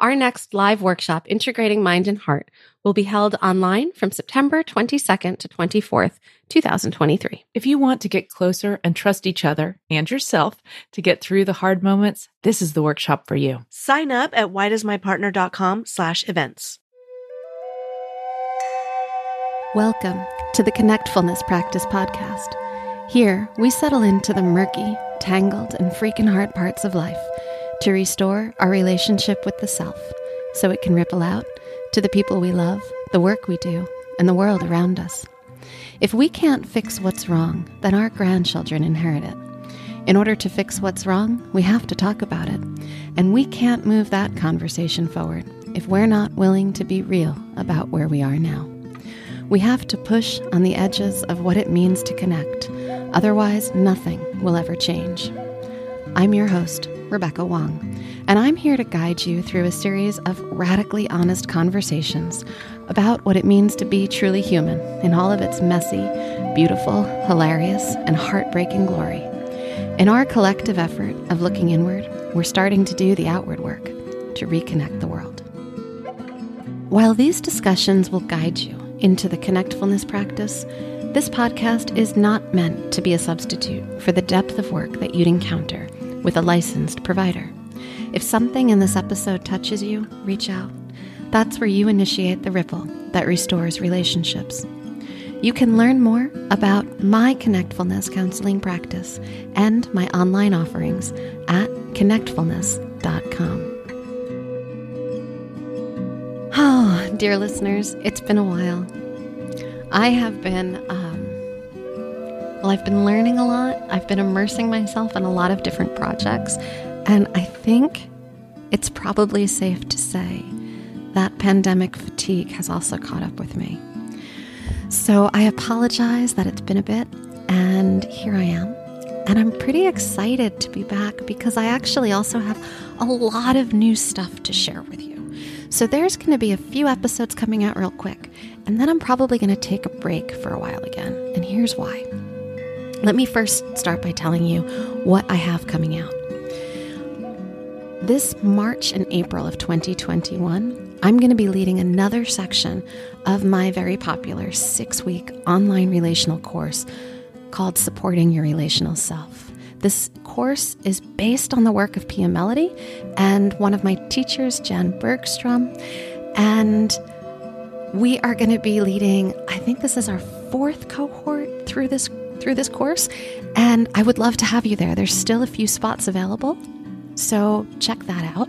Our next live workshop, Integrating Mind and Heart, will be held online from September 22nd to 24th, 2023. If you want to get closer and trust each other and yourself to get through the hard moments, this is the workshop for you. Sign up at whydoesmypartner.com slash events. Welcome to the Connectfulness Practice Podcast. Here, we settle into the murky, tangled, and freaking hard parts of life to restore our relationship with the self so it can ripple out to the people we love, the work we do, and the world around us. If we can't fix what's wrong, then our grandchildren inherit it. In order to fix what's wrong, we have to talk about it. And we can't move that conversation forward if we're not willing to be real about where we are now. We have to push on the edges of what it means to connect. Otherwise, nothing will ever change. I'm your host, Rebecca Wong, and I'm here to guide you through a series of radically honest conversations about what it means to be truly human in all of its messy, beautiful, hilarious, and heartbreaking glory. In our collective effort of looking inward, we're starting to do the outward work to reconnect the world. While these discussions will guide you into the connectfulness practice, this podcast is not meant to be a substitute for the depth of work that you'd encounter with a licensed provider. If something in this episode touches you, reach out. That's where you initiate the ripple that restores relationships. You can learn more about my Connectfulness counseling practice and my online offerings at connectfulness.com. Oh, dear listeners, it's been a while. I have been um, well, I've been learning a lot. I've been immersing myself in a lot of different projects. And I think it's probably safe to say that pandemic fatigue has also caught up with me. So I apologize that it's been a bit, and here I am. And I'm pretty excited to be back because I actually also have a lot of new stuff to share with you. So there's going to be a few episodes coming out real quick, and then I'm probably going to take a break for a while again. And here's why. Let me first start by telling you what I have coming out. This March and April of 2021, I'm going to be leading another section of my very popular six week online relational course called Supporting Your Relational Self. This course is based on the work of Pia Mellody and one of my teachers, Jan Bergstrom. And we are going to be leading, I think this is our fourth cohort through this through this course, and I would love to have you there. There's still a few spots available, so check that out.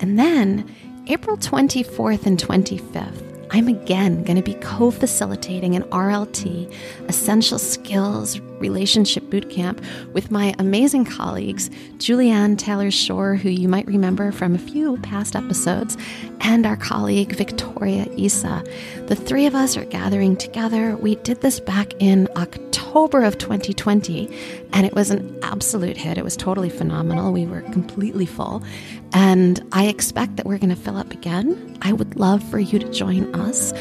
And then April 24th and 25th, I'm again going to be co facilitating an RLT, Essential Skills Relationship Bootcamp, with my amazing colleagues, Julianne Taylor Shore, who you might remember from a few past episodes, and our colleague, Victoria Isa. The three of us are gathering together. We did this back in October of 2020, and it was an absolute hit. It was totally phenomenal. We were completely full, and I expect that we're going to fill up again. I would love for you to join us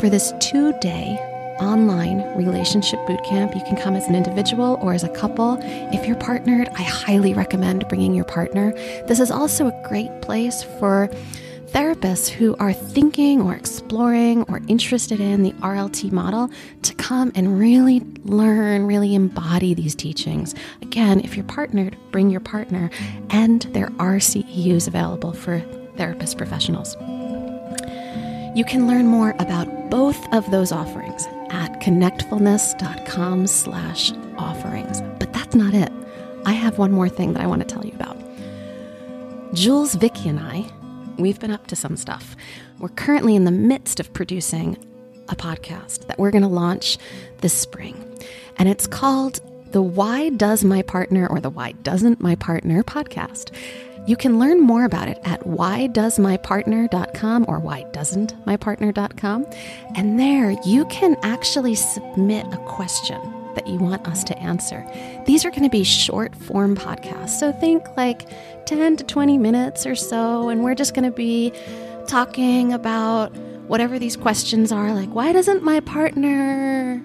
for this two day online relationship bootcamp. You can come as an individual or as a couple. If you're partnered, I highly recommend bringing your partner. This is also a great place for therapists who are thinking or exploring or interested in the RLT model to come and really learn, really embody these teachings. Again, if you're partnered, bring your partner, and there are CEUs available for therapist professionals. You can learn more about both of those offerings at connectfulness.com slash offerings. But that's not it. I have one more thing that I want to tell you about. Jules, Vicky, and I we've been up to some stuff. We're currently in the midst of producing a podcast that we're going to launch this spring. And it's called the Why Does My Partner or the Why Doesn't My Partner podcast. You can learn more about it at whydoesmypartner.com or whydoesn'tmypartner.com. And there you can actually submit a question that you want us to answer. These are going to be short form podcasts. So think like 10 to 20 minutes or so, and we're just going to be talking about whatever these questions are like, why doesn't my partner?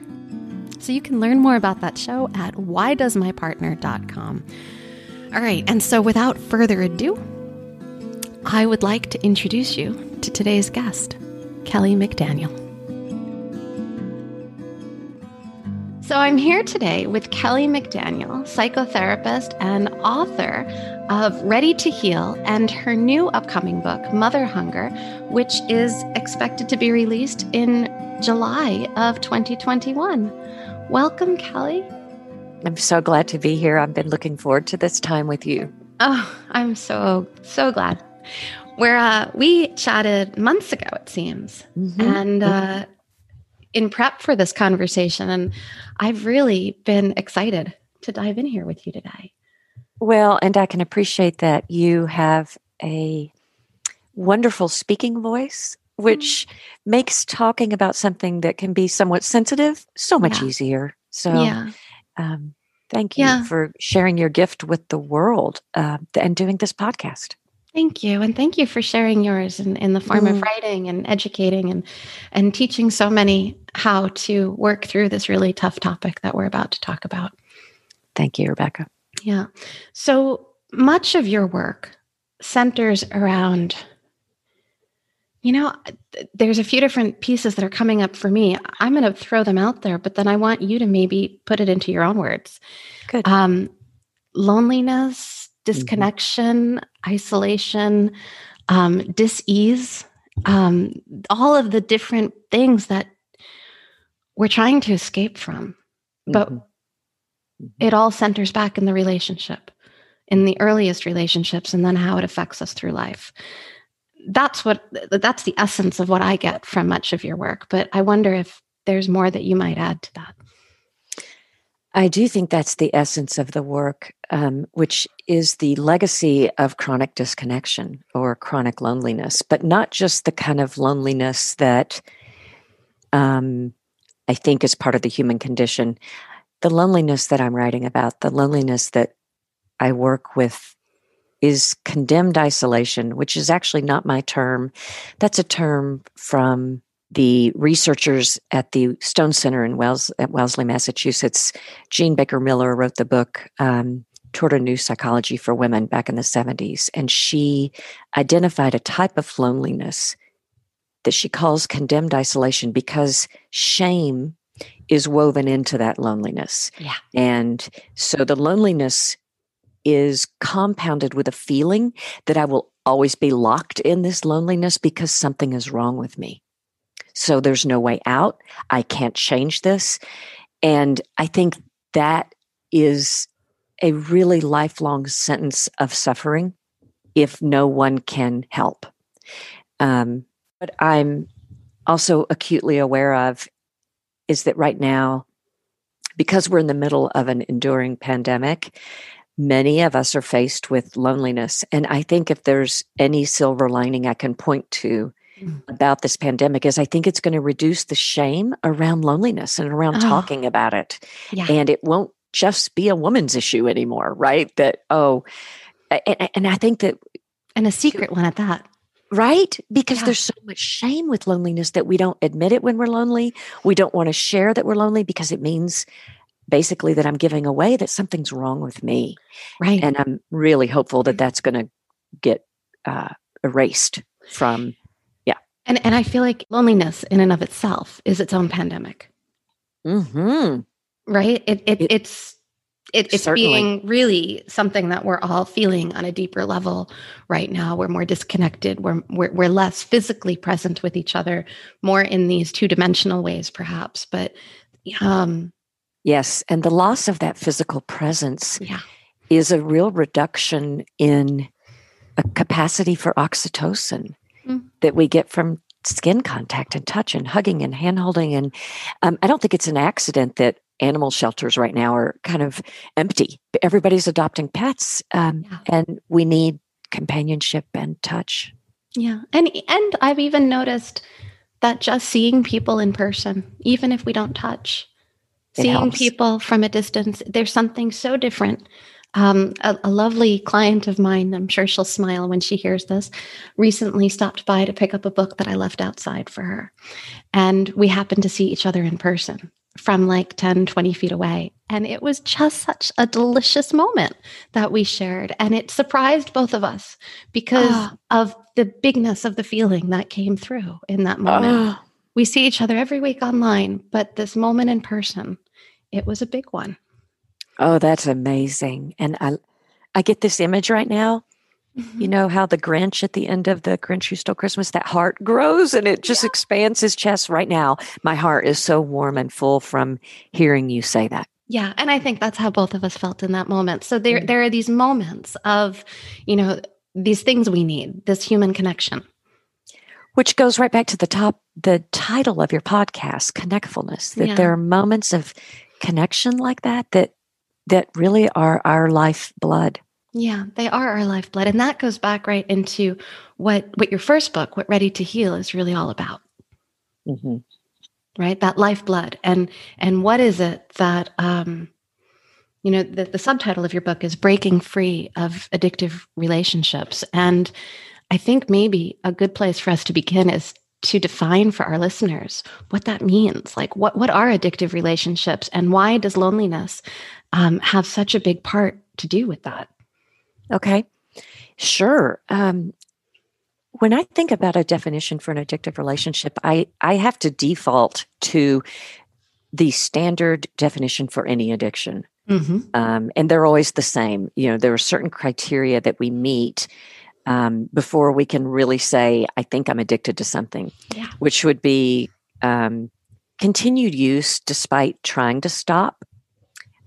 So you can learn more about that show at whydoesmypartner.com. All right, and so without further ado, I would like to introduce you to today's guest, Kelly McDaniel. So, I'm here today with Kelly McDaniel, psychotherapist and author of Ready to Heal and her new upcoming book, Mother Hunger, which is expected to be released in July of 2021. Welcome, Kelly. I'm so glad to be here. I've been looking forward to this time with you. Oh, I'm so, so glad. Where uh, we chatted months ago, it seems. Mm-hmm. And uh, in prep for this conversation. And I've really been excited to dive in here with you today. Well, and I can appreciate that you have a wonderful speaking voice, which mm-hmm. makes talking about something that can be somewhat sensitive so much yeah. easier. So, yeah. Um, thank you yeah. for sharing your gift with the world uh, and doing this podcast. Thank you. And thank you for sharing yours in, in the form mm. of writing and educating and, and teaching so many how to work through this really tough topic that we're about to talk about. Thank you, Rebecca. Yeah. So much of your work centers around, you know, there's a few different pieces that are coming up for me. I'm going to throw them out there, but then I want you to maybe put it into your own words. Good. Um, loneliness, Mm-hmm. disconnection, mm-hmm. isolation, um, dis-ease, um, all of the different things that we're trying to escape from. But mm-hmm. mm-hmm. it all centers back in the relationship, in the earliest relationships, and then how it affects us through life. That's what that's the essence of what I get from much of your work. But I wonder if there's more that you might add to that. I do think that's the essence of the work, um, which is the legacy of chronic disconnection or chronic loneliness, but not just the kind of loneliness that um, I think is part of the human condition. The loneliness that I'm writing about, the loneliness that I work with, is condemned isolation, which is actually not my term. That's a term from the researchers at the Stone Center in Wells, at Wellesley, Massachusetts, Jean Baker Miller wrote the book um, Toward a New Psychology for Women back in the 70s. And she identified a type of loneliness that she calls condemned isolation because shame is woven into that loneliness. Yeah. And so the loneliness is compounded with a feeling that I will always be locked in this loneliness because something is wrong with me. So there's no way out. I can't change this. And I think that is a really lifelong sentence of suffering if no one can help. Um, but I'm also acutely aware of is that right now, because we're in the middle of an enduring pandemic, many of us are faced with loneliness. And I think if there's any silver lining I can point to, Mm. about this pandemic is I think it's going to reduce the shame around loneliness and around oh, talking about it. Yeah. And it won't just be a woman's issue anymore, right? That, oh, and, and I think that. And a secret one at that. Right? Because yeah. there's so much shame with loneliness that we don't admit it when we're lonely. We don't want to share that we're lonely because it means basically that I'm giving away that something's wrong with me. Right. And I'm really hopeful that that's going to get uh, erased from yeah. and and I feel like loneliness in and of itself is its own pandemic. Hmm. Right. It, it, it it's it, it's certainly. being really something that we're all feeling on a deeper level right now. We're more disconnected. We're, we're, we're less physically present with each other, more in these two dimensional ways, perhaps. But um, yes, and the loss of that physical presence yeah. is a real reduction in a capacity for oxytocin mm. that we get from skin contact and touch and hugging and hand holding. And um, I don't think it's an accident that animal shelters right now are kind of empty. Everybody's adopting pets, um, yeah. and we need companionship and touch. Yeah, and and I've even noticed that just seeing people in person, even if we don't touch, seeing helps. people from a distance, there's something so different um, a, a, lovely client of mine, I'm sure she'll smile when she hears this, recently stopped by to pick up a book that I left outside for her. And we happened to see each other in person. from like 10, 20 feet away. And it was just such a delicious moment that we shared. And it surprised both of us because oh. of the bigness of the feeling that came through in that moment. Oh. We see each other every week online, but this moment in person, it was a big one. Oh, that's amazing. And I I get this image right now. Mm-hmm. You know how the Grinch at the end of the Grinch Who Stole Christmas, that heart grows and it just yeah. expands his chest right now. My heart is so warm and full from hearing you say that. Yeah, and I think that's how both of us felt in that moment. So there mm-hmm. there are these moments of, you know, these things we need, this human connection. Which goes right back to the top the title of your podcast, Connectfulness, that yeah. there are moments of connection like that that that really are our life blood. Yeah, they are our lifeblood. And that goes back right into what what your first book, What Ready to Heal, is really all about. Mm-hmm. Right? That lifeblood. And and what is it that um you know, the, the subtitle of your book is Breaking Free of Addictive Relationships. And I think maybe a good place for us to begin is to define for our listeners what that means. Like, what, what are addictive relationships and why does loneliness um, have such a big part to do with that? Okay, sure. Um, when I think about a definition for an addictive relationship, I, I have to default to the standard definition for any addiction. Mm-hmm. Um, and they're always the same. You know, there are certain criteria that we meet um, before we can really say, I think I'm addicted to something, yeah. which would be um, continued use despite trying to stop,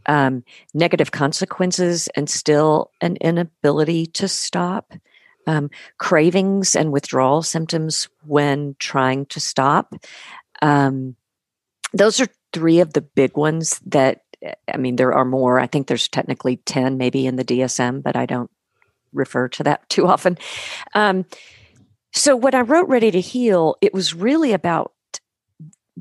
um, negative consequences and still an inability to stop, um, cravings and withdrawal symptoms when trying to stop. Um, those are three of the big ones that, I mean, there are more. I think there's technically 10 maybe in the DSM, but I don't refer to that too often. Um, so when I wrote Ready to Heal, it was really about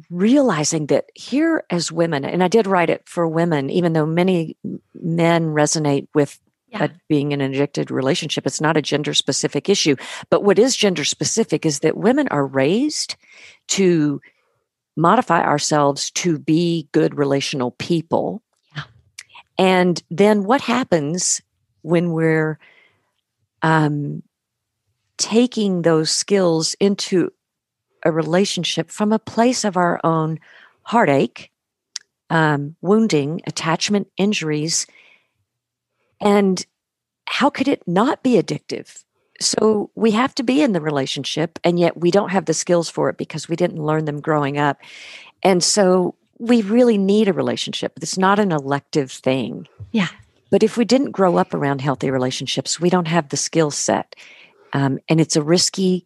realizing that here as women, and I did write it for women, even though many men resonate with yeah. being in an addicted relationship, it's not a gender specific issue. But what is gender specific is that women are raised to modify ourselves to be good relational people. Yeah. And then what happens when we're um, taking those skills into a relationship from a place of our own heartache, um, wounding, attachment, injuries. And how could it not be addictive? So we have to be in the relationship, and yet we don't have the skills for it because we didn't learn them growing up. And so we really need a relationship. It's not an elective thing. Yeah. But if we didn't grow up around healthy relationships, we don't have the skill set. Um, and it's a risky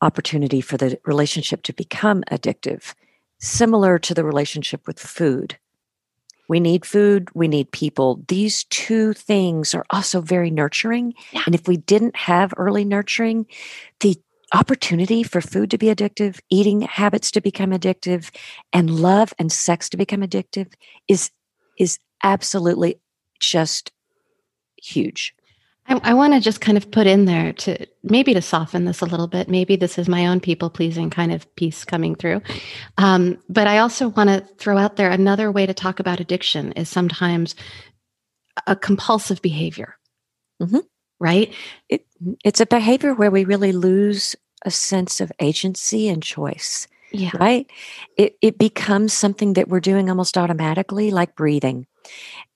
opportunity for the relationship to become addictive, similar to the relationship with food. We need food, we need people. These two things are also very nurturing. Yeah. And if we didn't have early nurturing, the opportunity for food to be addictive, eating habits to become addictive, and love and sex to become addictive is is absolutely just huge. I, I want to just kind of put in there to maybe to soften this a little bit. Maybe this is my own people pleasing kind of piece coming through. Um, but I also want to throw out there another way to talk about addiction is sometimes a compulsive behavior. Mm-hmm. Right? It, it's a behavior where we really lose a sense of agency and choice. Yeah. Right? It, it becomes something that we're doing almost automatically, like breathing.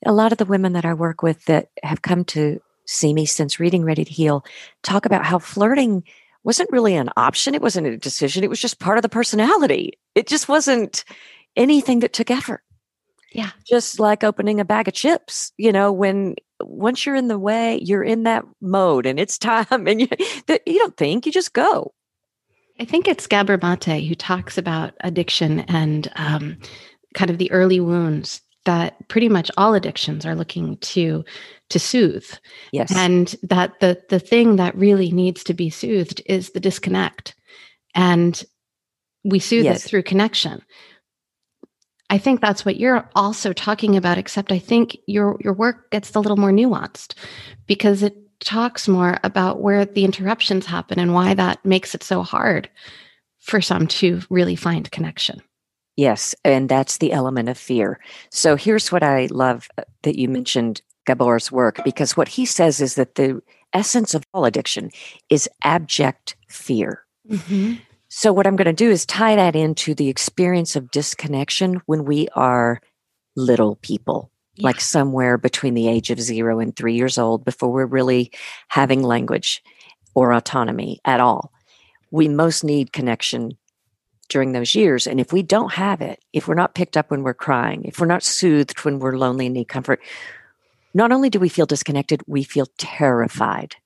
A lot of the women that I work with that have come to see me since reading Ready to Heal talk about how flirting wasn't really an option. It wasn't a decision. It was just part of the personality. It just wasn't anything that took effort. Yeah. Just like opening a bag of chips, you know, when once you're in the way, you're in that mode and it's time and you, you don't think, you just go. I think it's Gabor Mate who talks about addiction and um, kind of the early wounds that pretty much all addictions are looking to to soothe. Yes. And that the the thing that really needs to be soothed is the disconnect. And we soothe yes. it through connection. I think that's what you're also talking about, except I think your your work gets a little more nuanced because it talks more about where the interruptions happen and why that makes it so hard for some to really find connection. Yes, and that's the element of fear. So here's what I love uh, that you mentioned Gabor's work, because what he says is that the essence of all addiction is abject fear. Mm-hmm. So, what I'm going to do is tie that into the experience of disconnection when we are little people, yeah. like somewhere between the age of zero and three years old, before we're really having language or autonomy at all. We most need connection during those years. And if we don't have it, if we're not picked up when we're crying, if we're not soothed when we're lonely and need comfort, not only do we feel disconnected, we feel terrified.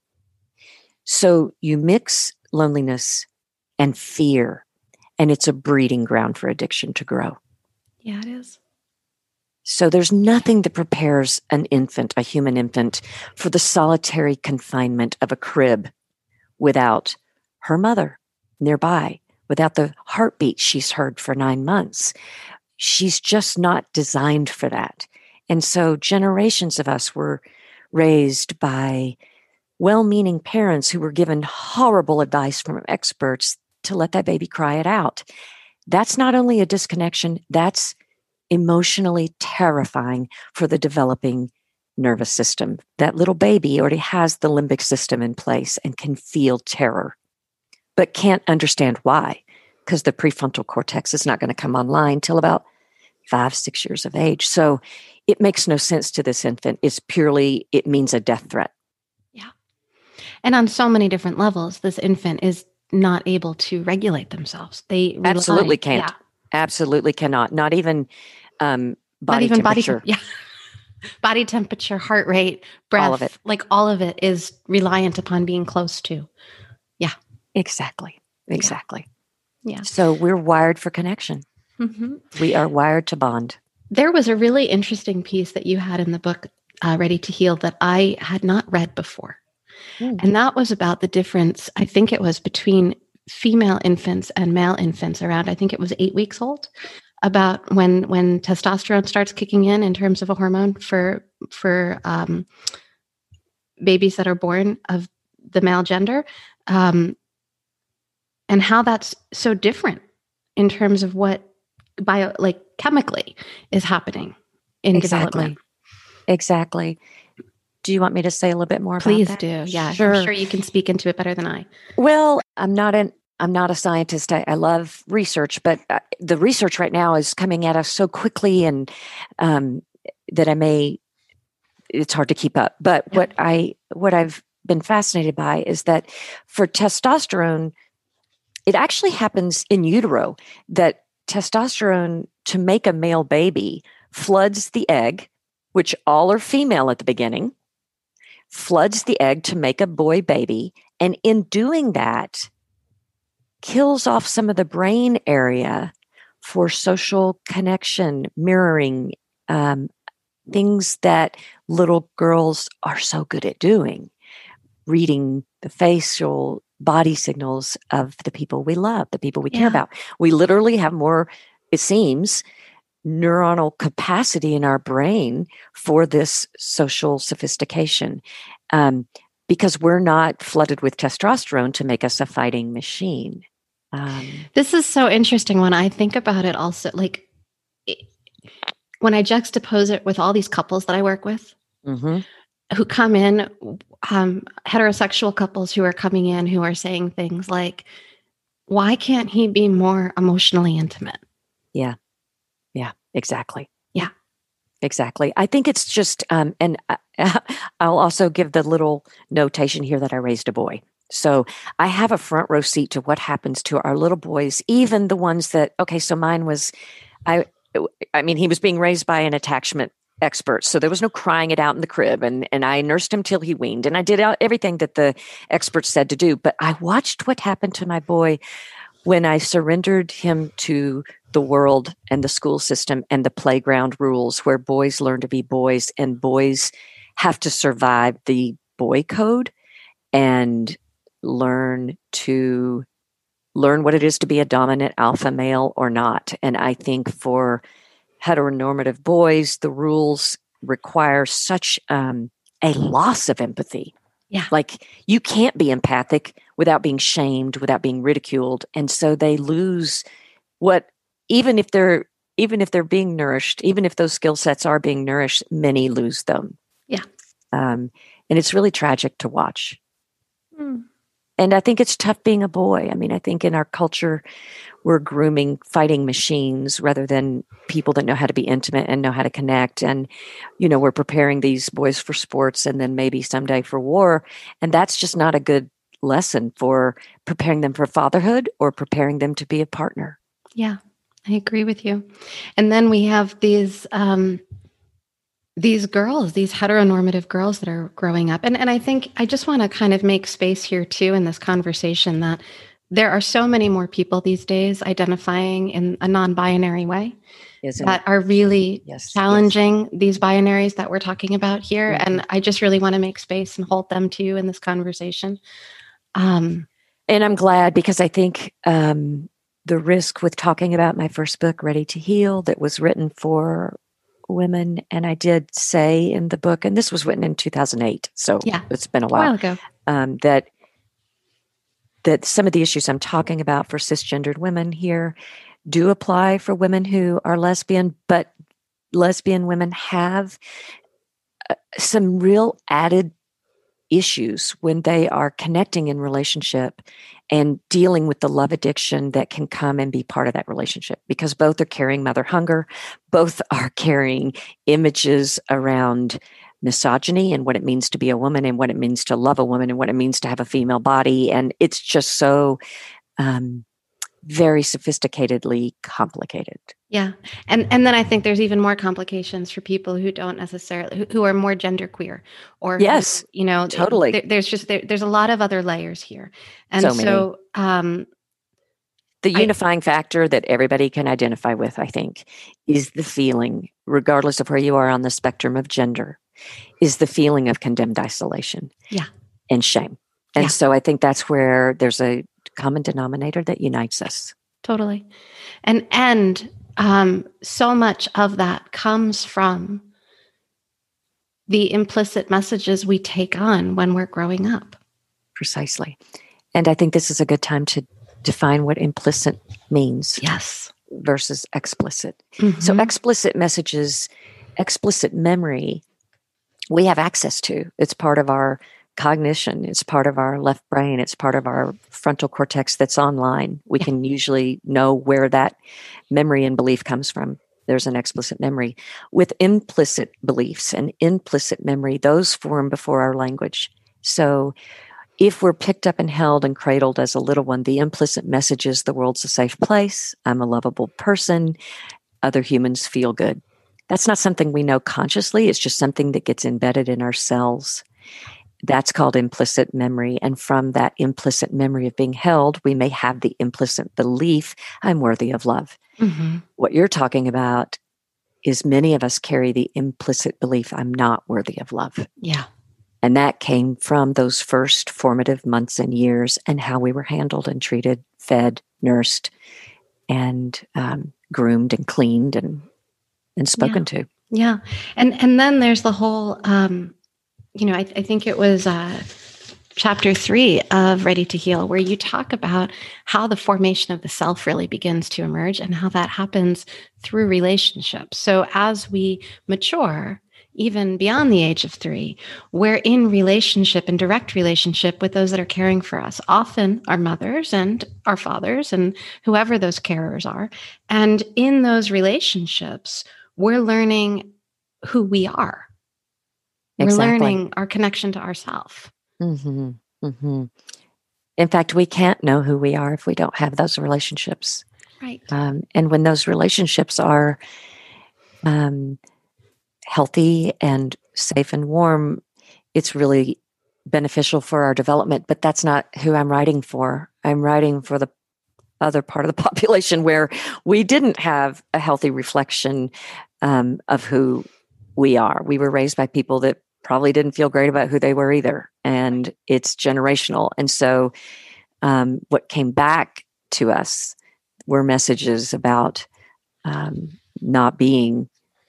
So you mix loneliness and fear, and it's a breeding ground for addiction to grow. Yeah, it is. So there's nothing that prepares an infant, a human infant, for the solitary confinement of a crib without her mother nearby, without the heartbeat she's heard for nine months. She's just not designed for that. And so generations of us were raised by well meaning parents who were given horrible advice from experts to let that baby cry it out. That's not only a disconnection, that's emotionally terrifying for the developing nervous system. That little baby already has the limbic system in place and can feel terror, but can't understand why, because the prefrontal cortex is not going to come online till about five, six years of age. So it makes no sense to this infant. It's purely, it means a death threat. Yeah. And on so many different levels, this infant is not able to regulate themselves. They rely, absolutely can't. Yeah. Absolutely cannot. Not even um, body not even temperature. Body, yeah. body temperature, heart rate, breath, all of it. like all of it is reliant upon being close to. Yeah. Exactly. Exactly. Yeah. yeah. So we're wired for connection. Mm-hmm. We are wired to bond. There was a really interesting piece that you had in the book, uh, Ready to Heal, that I had not read before. Mm. And that was about the difference, I think it was between female infants and male infants around, I think it was eight weeks old about when when testosterone starts kicking in in terms of a hormone for for um, babies that are born of the male gender um, and how that's so different in terms of what bio like chemically is happening in exactly. development. Exactly. Do you want me to say a little bit more Please do. Yeah. Sure. I'm sure you can speak into it better than I. Well, I'm not an I'm not a scientist. I, I love research, but uh, the research right now is coming at us so quickly and um, that I may it's hard to keep up. But yeah. what I what I've been fascinated by is that for testosterone, it actually happens in utero that testosterone to make a male baby floods the egg, which all are female at the beginning, floods the egg to make a boy baby. And in doing that, kills off some of the brain area for social connection, mirroring, um, things that little girls are so good at doing, reading the facial body signals of the people we love, the people we yeah. care about. We literally have more, it seems, neuronal capacity in our brain for this social sophistication um, because we're not flooded with testosterone to make us a fighting machine. Um, this is so interesting when I think about it, also, like when I juxtapose it with all these couples that I work with. Mm-hmm who come in, um, heterosexual couples who are coming in who are saying things like, why can't he be more emotionally intimate? Yeah. Yeah, exactly. Yeah. Exactly. I think it's just, um, and uh, I'll also give the little notation here that I raised a boy. So I have a front row seat to what happens to our little boys, even the ones that, okay, so mine was, I, I mean, he was being raised by an attachment expert. So there was no crying it out in the crib. And, and I nursed him till he weaned. And I did everything that the experts said to do. But I watched what happened to my boy when I surrendered him to the world and the school system and the playground rules where boys learn to be boys and boys have to survive the boy code and learn to learn what it is to be a dominant alpha male or not. And I think for heteronormative boys, the rules require such um, a loss of empathy. Yeah. Like you can't be empathic without being shamed, without being ridiculed. And so they lose what even if they're even if they're being nourished, even if those skill sets are being nourished, many lose them. Yeah. Um, and it's really tragic to watch. Mm. And I think it's tough being a boy. I mean, I think in our culture, we're grooming fighting machines rather than people that know how to be intimate and know how to connect. And, you know, we're preparing these boys for sports and then maybe someday for war. And that's just not a good lesson for preparing them for fatherhood or preparing them to be a partner. Yeah, I agree with you. And then we have these um, these girls, these heteronormative girls that are growing up. And and I think I just want to kind of make space here too in this conversation that there are so many more people these days identifying in a non-binary way Isn't that it? are really Yes, yes. challenging these binaries that we're talking about here. Mhm. And I just really want to make space and hold them too in this conversation. Um, And I'm glad because I think um, the risk with talking about my first book, Ready to Heal, that was written for women, and I did say in the book, and this was written in 2008, so Yeah. it's been a a while while, ago. um, that that some of the issues I'm talking about for cisgendered women here do apply for women who are lesbian, but lesbian women have uh, some real added issues when they are connecting in relationship and dealing with the love addiction that can come and be part of that relationship because both are carrying mother hunger. Both are carrying images around misogyny and what it means to be a woman and what it means to love a woman and what it means to have a female body. And it's just so um, very sophisticatedly complicated Yeah. And and then I think there's even more complications for people who don't necessarily who, who are more genderqueer or who, Yes, you know, totally. there- there's just there, there's a lot of other layers here. And So so, um the I- unifying factor that everybody can identify with, I think, is the feeling, regardless of where you are on the spectrum of gender, is the feeling of condemned isolation. Yeah. And shame. And Yeah. so I think that's where there's a common denominator that unites us. totally. And and um so much of that comes from the implicit messages we take on when we're growing up. Precisely. And I think this is a good time to define what implicit means Yes. versus explicit. So, Mhm. explicit messages, explicit memory, we have access to. It's part of our cognition, it's part of our left brain, it's part of our frontal cortex that's online. We Yeah. can usually know where that memory and belief comes from. There's an explicit memory. With implicit beliefs and implicit memory, those form before our language. So, if we're picked up and held and cradled as a little one, the implicit message is the world's a safe place. I'm a lovable person. Other humans feel good. That's not something we know consciously. It's just something that gets embedded in our cells. That's called implicit memory. And from that implicit memory of being held, we may have the implicit belief I'm worthy of love. Mhm. What you're talking about is many of us carry the implicit belief I'm not worthy of love. Yeah. And that came from those first formative months and years and how we were handled and treated, fed, nursed, and um, groomed and cleaned and, and spoken to. Yeah, and and then there's the whole, um, you know, I, I think it was uh, chapter three of Ready to Heal, where you talk about how the formation of the self really begins to emerge and how that happens through relationships. So as we mature, even beyond the age of three, we're in relationship and direct relationship with those that are caring for us, often our mothers and our fathers and whoever those carers are. And in those relationships, we're learning who we are. We're learning our connection to ourself. hmm hmm In fact, we can't know who we are if we don't have those relationships. Right. Um, and when those relationships are um, healthy and safe and warm, it's really beneficial for our development. But that's not who I'm writing for. I'm writing for the other part of the population where we didn't have a healthy reflection um, of who we are. We were raised by people that probably didn't feel great about who they were either. And it's generational. And so um, what came back to us were messages about um, not being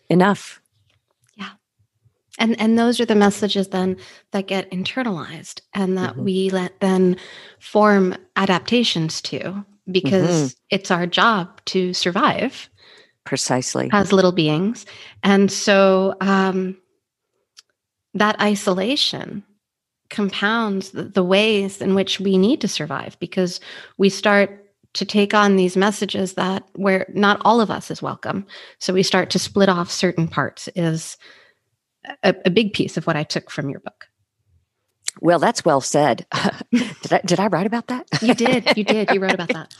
enough. Yeah. And and those are the messages then that get internalized and that Mhm. we let then form adaptations to because it's our job to survive Precisely. as little beings. And so um, that isolation compounds the, ways in which we need to survive because we start to take on these messages that where not all of us is welcome. So we start to split off certain parts is a, a big piece of what I took from your book. Well, that's well said. did I did I write about that? You did. You did. You wrote about that.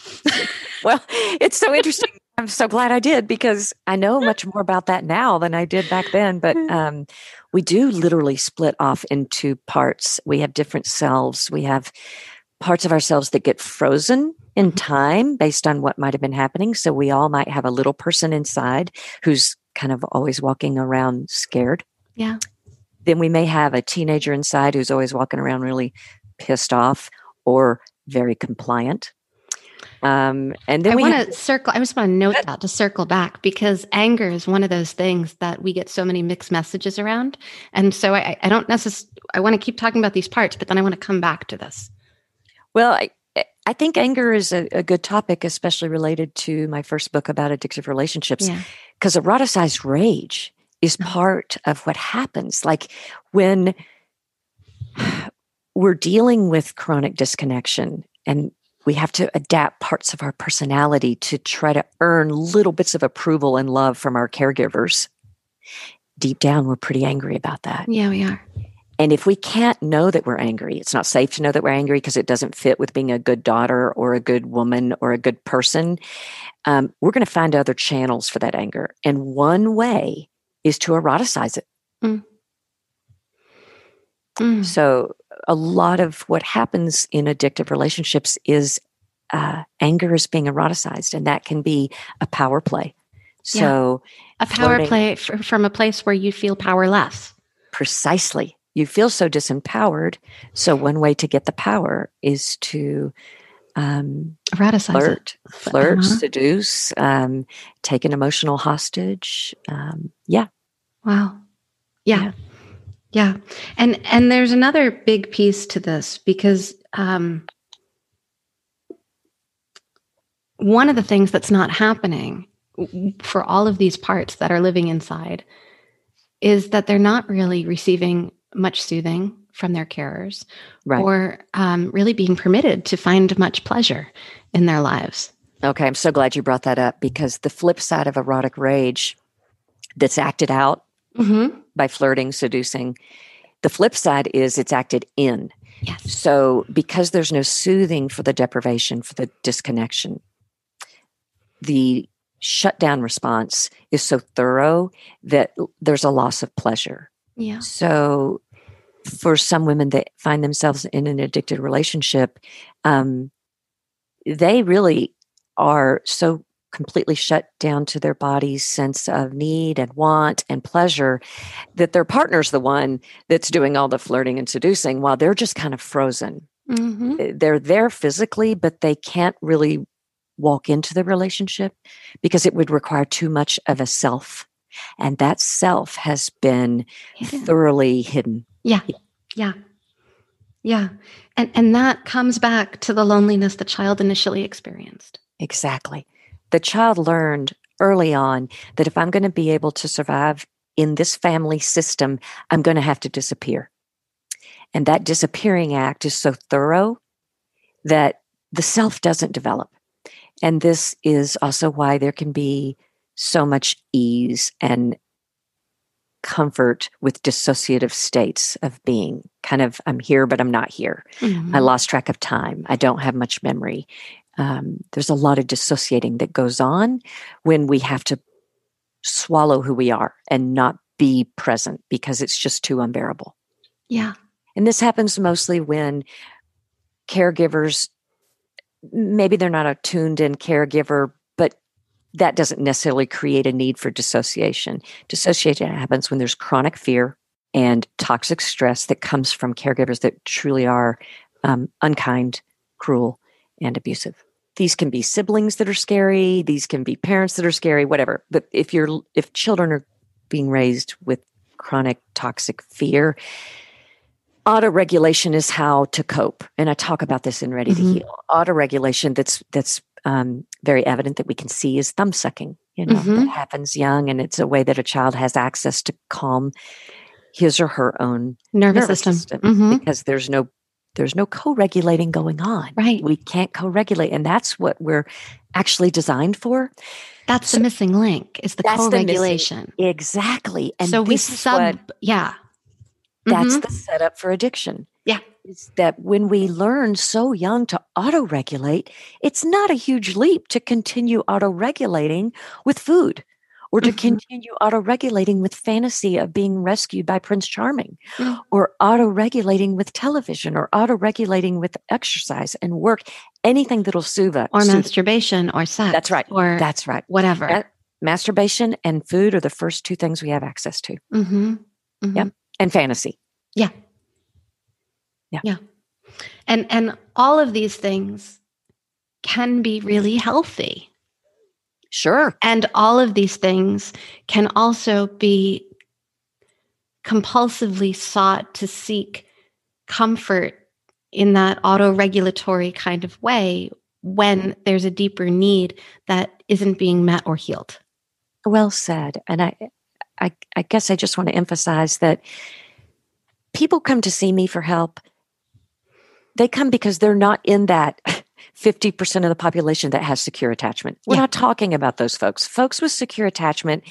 well, it's so interesting. I'm so glad I did because I know much more about that now than I did back then. But um, we do literally split off into parts. We have different selves. We have parts of ourselves that get frozen in time based on what might have been happening. So we all might have a little person inside who's kind of always walking around scared. Yeah. Then we may have a teenager inside who's always walking around really pissed off or very compliant. Um, and then I want to circle. I just want to note that to circle back because anger is one of those things that we get so many mixed messages around, and so I, I don't necessarily. I want to keep talking about these parts, but then I want to come back to this. well, I, I think anger is a, a good topic, especially related to my first book about addictive relationships, Yeah. because eroticized rage is Uh-huh. part of what happens. Like when we're dealing with chronic disconnection and we have to adapt parts of our personality to try to earn little bits of approval and love from our caregivers. Deep down, we're pretty angry about that. Yeah, we are. And if we can't know that we're angry, it's not safe to know that we're angry because it doesn't fit with being a good daughter or a good woman or a good person. Um, we're going to find other channels for that anger. And one way is to eroticize it. Mm. So, a lot of what happens in addictive relationships is uh, anger is being eroticized, and that can be a power play. So, A power flirting. play f- from a place where you feel powerless. precisely, you feel so disempowered. So, one way to get the power is to um, Eroticize it. flirt, flirt, Uh-huh. seduce, um, take an emotional hostage. Um, yeah, Wow. Yeah. Yeah. And and there's another big piece to this because um one of the things that's not happening for all of these parts that are living inside is that they're not really receiving much soothing from their carers right. or um, really being permitted to find much pleasure in their lives. Okay, I'm so glad you brought that up because the flip side of erotic rage that's acted out Mm-hmm. By flirting, seducing, the flip side is it's acted in. Yes. So, because there's no soothing for the deprivation, for the disconnection, the shutdown response is so thorough that there's a loss of pleasure. Yeah. So, for some women that find themselves in an addicted relationship, um, they really are so completely shut down to their body's sense of need and want and pleasure that their partner's the one that's doing all the flirting and seducing while they're just kind of frozen. Mm-hmm. They're there physically, but they can't really walk into the relationship because it would require too much of a self. And that self has been thoroughly hidden. Yeah. Yeah. Yeah. And and that comes back to the loneliness the child initially experienced. Exactly. The child learned early on that if I'm going to be able to survive in this family system, I'm going to have to disappear. And that disappearing act is so thorough that the self doesn't develop. And this is also why there can be so much ease and comfort with dissociative states of being kind of, I'm here, but I'm not here. I mm-hmm. lost track of time. I don't have much memory. Um, there's a lot of dissociating that goes on when we have to swallow who we are and not be present because it's just too unbearable. Yeah. And this happens mostly when caregivers, maybe they're not a tuned in caregiver, but that doesn't necessarily create a need for dissociation. Dissociation happens when there's chronic fear and toxic stress that comes from caregivers that truly are um, unkind, cruel, and abusive. These can be siblings that are scary. These can be parents that are scary. Whatever. But if you're if children are being raised with chronic toxic fear, autoregulation is how to cope. And I talk about this in Ready Mhm. to Heal. Autoregulation that's that's um, very evident that we can see is thumb sucking. You know, Mhm. that happens young, and it's a way that a child has access to calm his or her own Nervous, nervous system. system, Mhm. because there's no there's no co-regulating going on. Right. We can't co-regulate, and that's what we're actually designed for. That's So- the missing link is the That's the missing- co-regulation. Exactly, and so we sub what yeah. that's Mhm. the setup for addiction. Yeah. Is that when we learn so young to auto regulate, it's not a huge leap to continue auto regulating with food or to Mhm. continue auto regulating with fantasy of being rescued by Prince Charming Mm. or auto regulating with television or auto regulating with exercise and work, anything that'll soothe us. or soothe- masturbation or sex. That's right. Or That's right. whatever. That- masturbation and food are the first two things we have access to, mm-hmm. Mm-hmm. Yep. and fantasy. Yeah. Yeah. Yeah. And and all of these things can be really healthy. Sure. And all of these things can also be compulsively sought to seek comfort in that auto-regulatory kind of way when there's a deeper need that isn't being met or healed. Well said. And I, I, I guess I just want to emphasize that people come to see me for help. They come because they're not in that 50% of the population that has secure attachment. We're Yeah. not talking about those folks. Folks with secure attachment,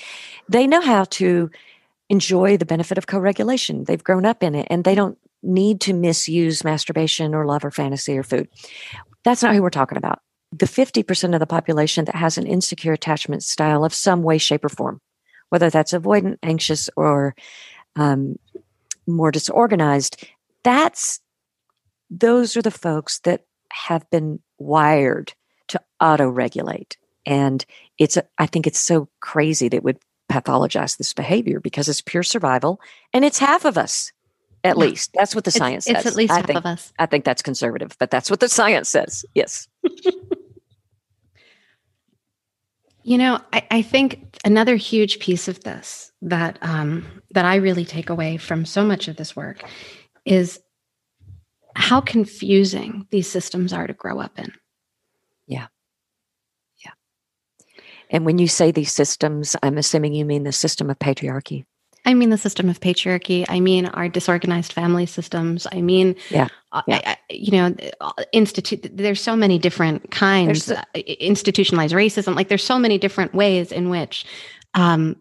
they know how to enjoy the benefit of co regulation. They've grown up in it and they don't need to misuse masturbation or love or fantasy or food. That's not who we're talking about. The 50% of the population that has an insecure attachment style of some way, shape, or form, whether that's avoidant, anxious, or um, more disorganized, that's those are the folks that have been wired to auto regulate. And it's, a, I think it's so crazy that it would pathologize this behavior because it's pure survival and it's half of us, at Yeah. least. That's what the It's- science it's, says. at least I half think, of us. I think that's conservative, but that's what the science says. Yes. You know, I, I think another huge piece of this that um, that I really take away from so much of this work is how confusing these systems are to grow up in. Yeah. Yeah. And when you say these systems, I'm assuming you mean the system of patriarchy. I mean the system of patriarchy. I mean our disorganized family systems. I mean, Yeah, uh, yeah. I, you know, institute. There's so many different kinds. Uh, institutionalized racism. Like there's so many different ways in which um,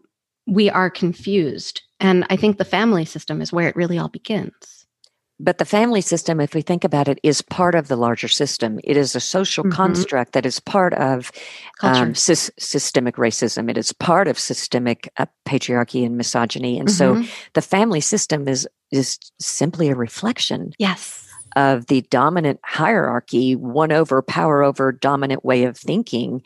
we are confused, and I think the family system is where it really all begins. But the family system, if we think about it, is part of the larger system. It is a social Mhm. construct that is part of um, sys- systemic racism. It is part of systemic uh, patriarchy and misogyny. And so Mhm. the family system is is simply a reflection yes. of the dominant hierarchy, one over, power over, dominant way of thinking.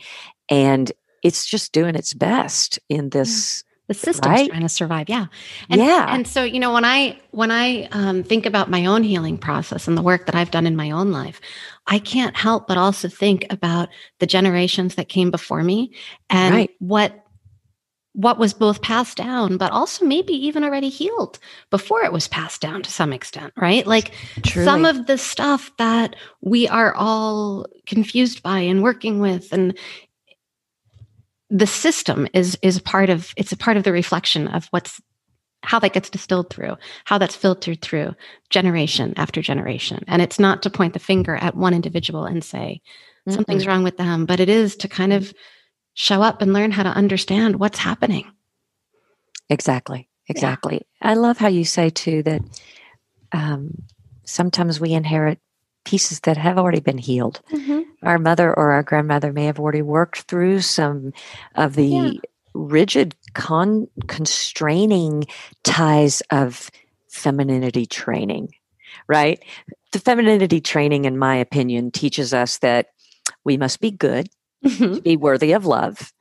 And it's just doing its best in this. The system's Right? trying to survive yeah and, Yeah. and so you know when i when i um, think about my own healing process and the work that i've done in my own life i can't help but also think about the generations that came before me and Right. what what was both passed down but also maybe even already healed before it was passed down to some extent right like some of the stuff that we are all confused by and working with and the system is is part of it's a part of the reflection of what's how that gets distilled through how that's filtered through generation after generation and it's not to point the finger at one individual and say something's Mm-mm. wrong with them but it is to kind of show up and learn how to understand what's happening Exactly. Exactly. I love how you say too that um, sometimes we inherit pieces that have already been healed. Our mother or our grandmother may have already worked through some of the Yeah. rigid, con- constraining ties of femininity training, right? The femininity training, in my opinion, teaches us that we must be good mm-hmm. to be worthy of love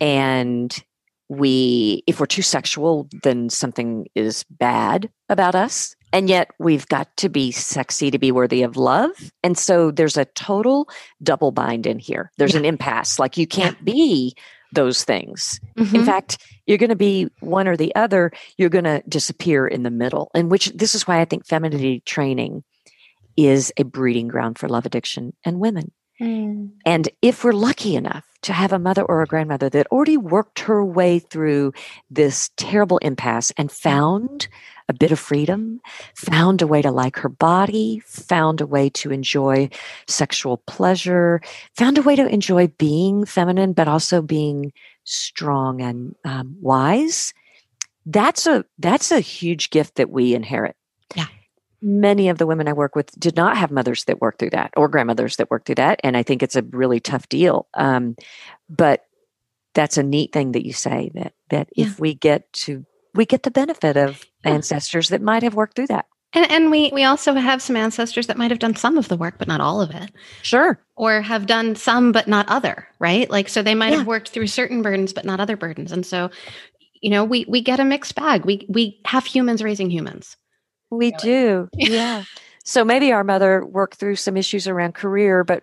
and we if we're too sexual then something is bad about us and yet we've got to be sexy to be worthy of love. And so there's a total double bind in here. There's Yeah. an impasse. Like you can't be those things. In Mhm. fact you're going to be one or the other. You're going to disappear in the middle and which this is why i think femininity training is a breeding ground for love addiction and women. Mm. And if we're lucky enough to have a mother or a grandmother that already worked her way through this terrible impasse and found a bit of freedom, found a way to like her body, found a way to enjoy sexual pleasure, found a way to enjoy being feminine, but also being strong and um, wise. That's a that's a huge gift that we inherit. Yeah. Many of the women I work with did not have mothers that worked through that or grandmothers that worked through that, and I think it's a really tough deal. Um, but that's a neat thing that you say that that Yeah. if we get to we get the benefit of ancestors that might have worked through that. And and we we also have some ancestors that might have done some of the work, but not all of it. Sure. or have done some but not other right like so they might Yeah. have worked through certain burdens but not other burdens and so you know we we get a mixed bag we we have humans raising humans We do. Yeah. So maybe our mother worked through some issues around career, but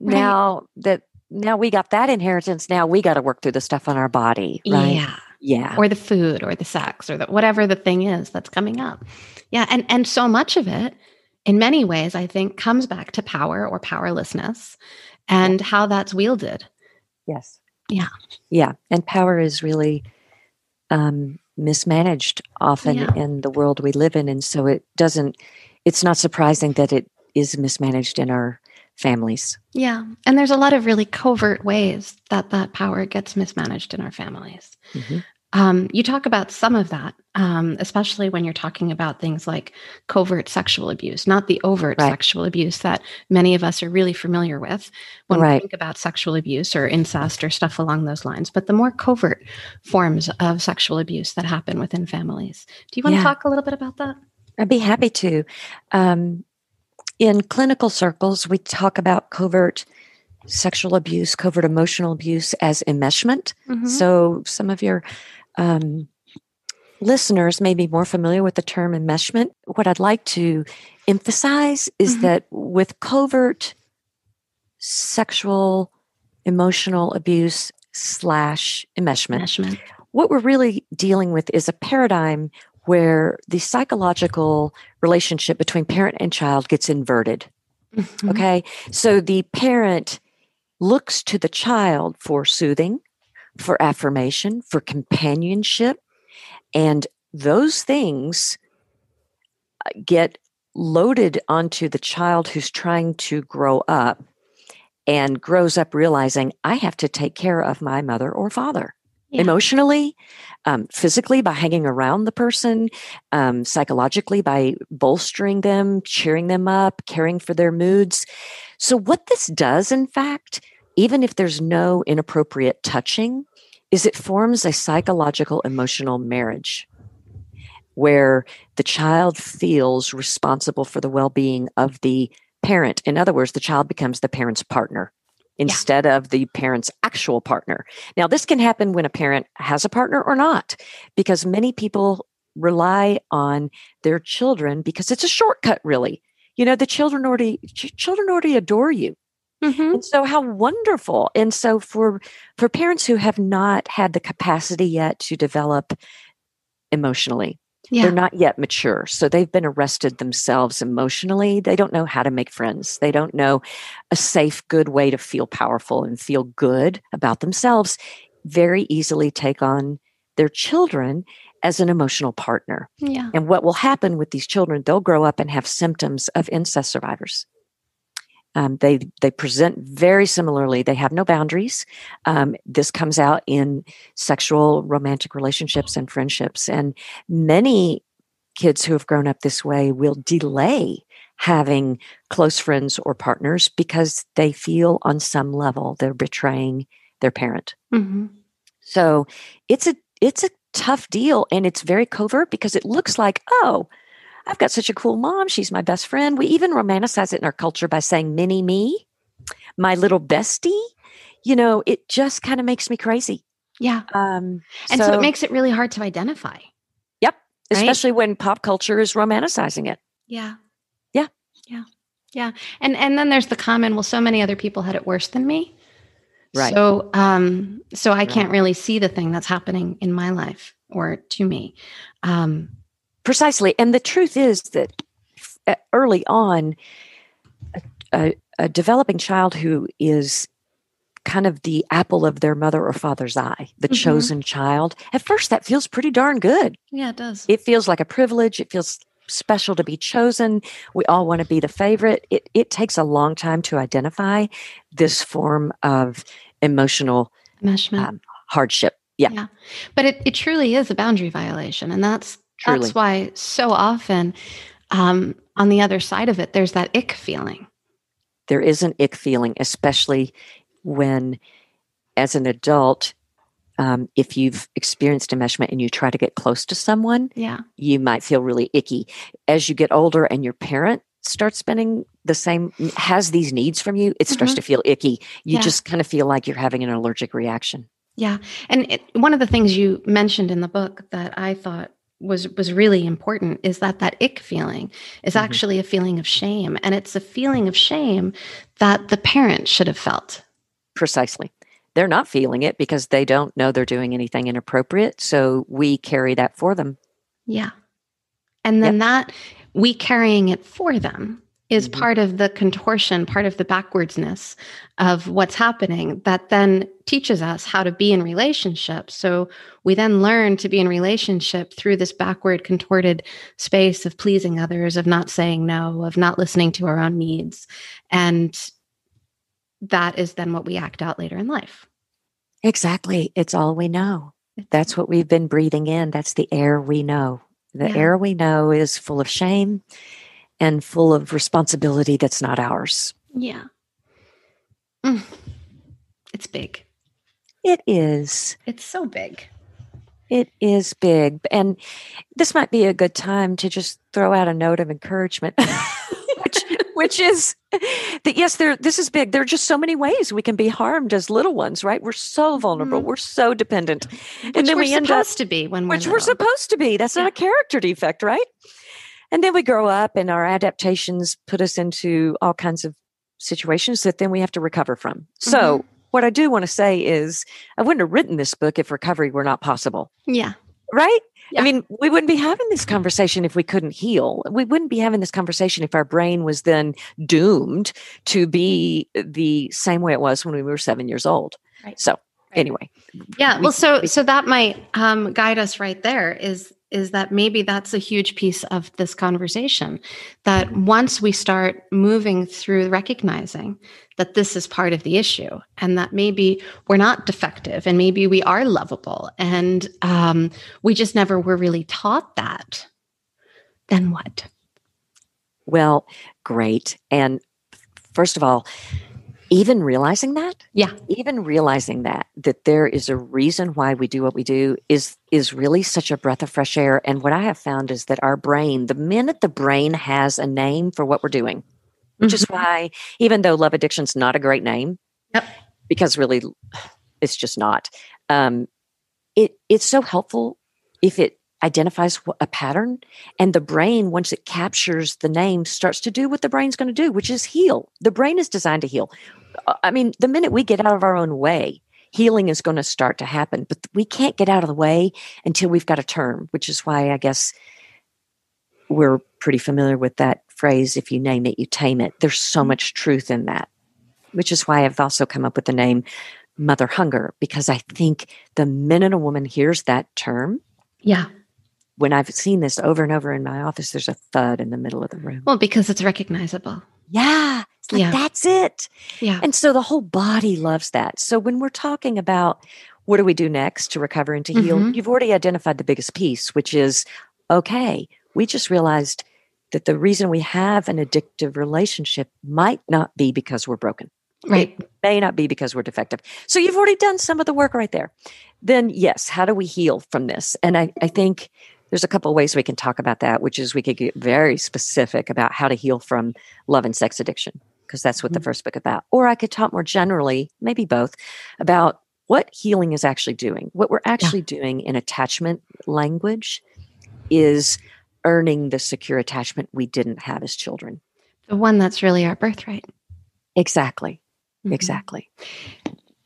now that now we got that inheritance, now we got to work through the stuff on our body, right? yeah Yeah. or the food or the sex or the whatever the thing is that's coming up yeah and and so much of it in many ways i think comes back to power or powerlessness and how that's wielded Yes. Yeah. Yeah. And power is really um, mismanaged often Yeah. in the world we live in. And so it doesn't, it's not surprising that it is mismanaged in our families. yeah and there's a lot of really covert ways that that power gets mismanaged in our families Mhm. Um, you talk about some of that, um, especially when you're talking about things like covert sexual abuse, not the overt Right. sexual abuse that many of us are really familiar with when Right. we think about sexual abuse or incest or stuff along those lines, but the more covert forms of sexual abuse that happen within families. Do you want Yeah. to talk a little bit about that? I'd be happy to. Um, in clinical circles, we talk about covert sexual abuse, covert emotional abuse as enmeshment. Mhm. So some of your um, listeners may be more familiar with the term enmeshment. What I'd like to emphasize is Mhm. that with covert sexual emotional abuse slash enmeshment, Enmeshment. what we're really dealing with is a paradigm where the psychological relationship between parent and child gets inverted. Mhm. Okay. So the parent looks to the child for soothing, for affirmation, for companionship. And those things uh, get loaded onto the child who's trying to grow up and grows up realizing I have to take care of my mother or father Yeah. emotionally, um, physically by hanging around the person, um, psychologically by bolstering them, cheering them up, caring for their moods. So, what this does, in fact, even if there's no inappropriate touching, is it forms a psychological emotional marriage where the child feels responsible for the well being of the parent. In other words, the child becomes the parent's partner instead of the parent's actual partner. Now, this can happen when a parent has a partner or not, because many people rely on their children because it's a shortcut, really. You know, the children already ch- children already adore you. Mhm. And so how wonderful. And so for for parents who have not had the capacity yet to develop emotionally, Yeah. they're not yet mature. So they've been arrested themselves emotionally. They don't know how to make friends. They don't know a safe, good way to feel powerful and feel good about themselves. Very easily take on their children as an emotional partner. yeah. And what will happen with these children, they'll grow up and have symptoms of incest survivors. Um, they they present very similarly. They have no boundaries. Um, this comes out in sexual, romantic relationships and friendships. And many kids who have grown up this way will delay having close friends or partners because they feel on some level they're betraying their parent. Mhm. So it's a it's a tough deal and it's very covert because it looks like, oh, I've got such a cool mom. She's my best friend. We even romanticize it in our culture by saying mini me, my little bestie. You know, it just kind of makes me crazy. Yeah. Um, And so, it makes it really hard to identify. yep, right? especially when pop culture is romanticizing it. Yeah. Yeah. Yeah. Yeah. And and then there's the comment, well, so many other people had it worse than me. Right. So um so I Right. can't really see the thing that's happening in my life or to me. Um Precisely. And the truth is that uh, early on, a, a, a developing child who is kind of the apple of their mother or father's eye, the Mhm. chosen child, at first that feels pretty darn good. Yeah, it does. It feels like a privilege. It feels special to be chosen. We all want to be the favorite. It, it takes a long time to identify this form of emotional um, hardship. Yeah, But it, it truly is a boundary violation. And that's truly. that's why so often um, on the other side of it, there's that ick feeling. there is an ick feeling, especially when, as an adult, um, if you've experienced enmeshment and you try to get close to someone, Yeah. you might feel really icky. As you get older and your parent starts spending the same, has these needs from you, it starts Mhm. to feel icky. You Yeah. just kind of feel like you're having an allergic reaction. Yeah, and it, one of the things you mentioned in the book that I thought was was really important is that that ick feeling is Mhm. actually a feeling of shame, and it's a feeling of shame that the parent should have felt. Precisely. They're not feeling it because they don't know they're doing anything inappropriate. So we carry that for them. Yeah, and then that we carrying it for them is Mhm. part of the contortion, part of the backwardsness of what's happening that then teaches us how to be in relationship. So we then learn to be in relationship through this backward, contorted space of pleasing others, of not saying no, of not listening to our own needs. And that is then what we act out later in life. Exactly. It's all we know. That's what we've been breathing in. That's the air we know. The Yeah. air we know is full of shame and full of responsibility that's not ours. Yeah. Mm. It's big. It is. It's so big. It is big. And this might be a good time to just throw out a note of encouragement, which, which is that, yes, there, this is big. There are just so many ways we can be harmed as little ones, right? We're so vulnerable. Mhm. We're so dependent. Which and then we're we end up supposed to be when we're which we're supposed to be. That's not a character defect, right? And then we grow up and our adaptations put us into all kinds of situations that then we have to recover from. So, Mm-hmm. what I do want to say is, I wouldn't have written this book if recovery were not possible, Yeah. right? Yeah. I mean, we wouldn't be having this conversation if we couldn't heal. We wouldn't be having this conversation if our brain was then doomed to be the same way it was when we were seven years old. Right. So, Right. anyway, Yeah. we- Well, so so that might um, guide us right there. Is is that maybe that's a huge piece of this conversation that Mm-hmm. once we start moving through recognizing that this is part of the issue and that maybe we're not defective and maybe we are lovable and um, we just never were really taught that then what Well, great. And first of all, even realizing that, Yeah. even realizing that that there is a reason why we do what we do is is really such a breath of fresh air. And what I have found is that our brain, the minute the brain has a name for what we're doing, which is why even though love addiction's not a great name, Yep. because really it's just not. Um, it it's so helpful if it identifies a pattern and the brain once it captures the name starts to do what the brain's going to do which is heal the brain is designed to heal Uh, i mean the minute we get out of our own way healing is going to start to happen but we can't get out of the way until we've got a term which is why i guess we're pretty familiar with that phrase if you name it you tame it there's so mm-hmm. much truth in that which is why i've also come up with the name mother hunger because i think the minute a woman hears that term yeah when I've seen this over and over in my office, there's a thud in the middle of the room. well because it's recognizable Yeah. Like, Yeah. that's it. yeah And so the whole body loves that. So when we're talking about what do we do next to recover and to heal, Mhm. you've already identified the biggest piece, which is okay, we just realized that the reason we have an addictive relationship might not be because we're broken. right may not be because we're defective. So you've already done some of the work right there. Then, yes, how do we heal from this? And I, I think there's a couple of ways we can talk about that, which is we could get very specific about how to heal from love and sex addiction, because that's what the Mhm. first book about. Or I could talk more generally, maybe both, about what healing is actually doing. What we're actually doing in attachment language is earning the secure attachment we didn't have as children. the one that's really our birthright Exactly. Mhm. Exactly.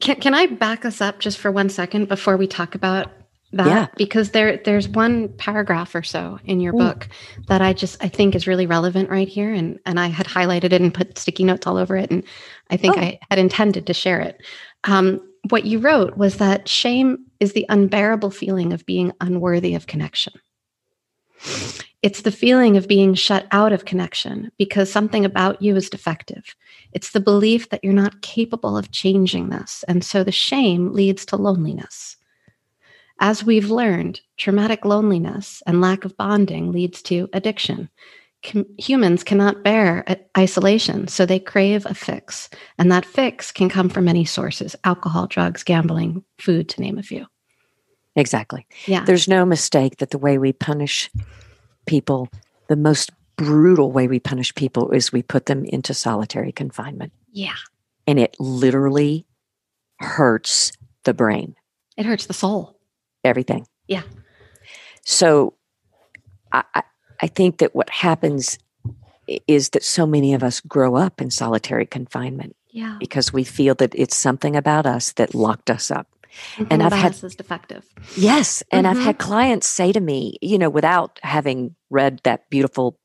Can, can I back us up just for one second before we talk about that Yeah. because there there's one paragraph or so in your Mm. book that I just I think is really relevant right here and and I had highlighted it and put sticky notes all over it and I think Oh. I had intended to share it. Um, what you wrote was that shame is the unbearable feeling of being unworthy of connection. It's the feeling of being shut out of connection because something about you is defective. It's the belief that you're not capable of changing this. And so the shame leads to loneliness. As we've learned, traumatic loneliness and lack of bonding leads to addiction. Com- humans cannot bear i- isolation, so they crave a fix. And that fix can come from many sources alcohol, drugs, gambling, food, to name a few. Exactly. Yeah. There's no mistake that the way we punish people, the most brutal way we punish people is we put them into solitary confinement. Yeah. And it literally hurts the brain, It hurts the soul. Everything. Yeah. So I, I, think that what happens is that so many of us grow up in solitary confinement Yeah. because we feel that it's something about us that locked us up. And I've had- is defective. Yes. And I've Mhm. had clients say to me, you know, without having read that beautiful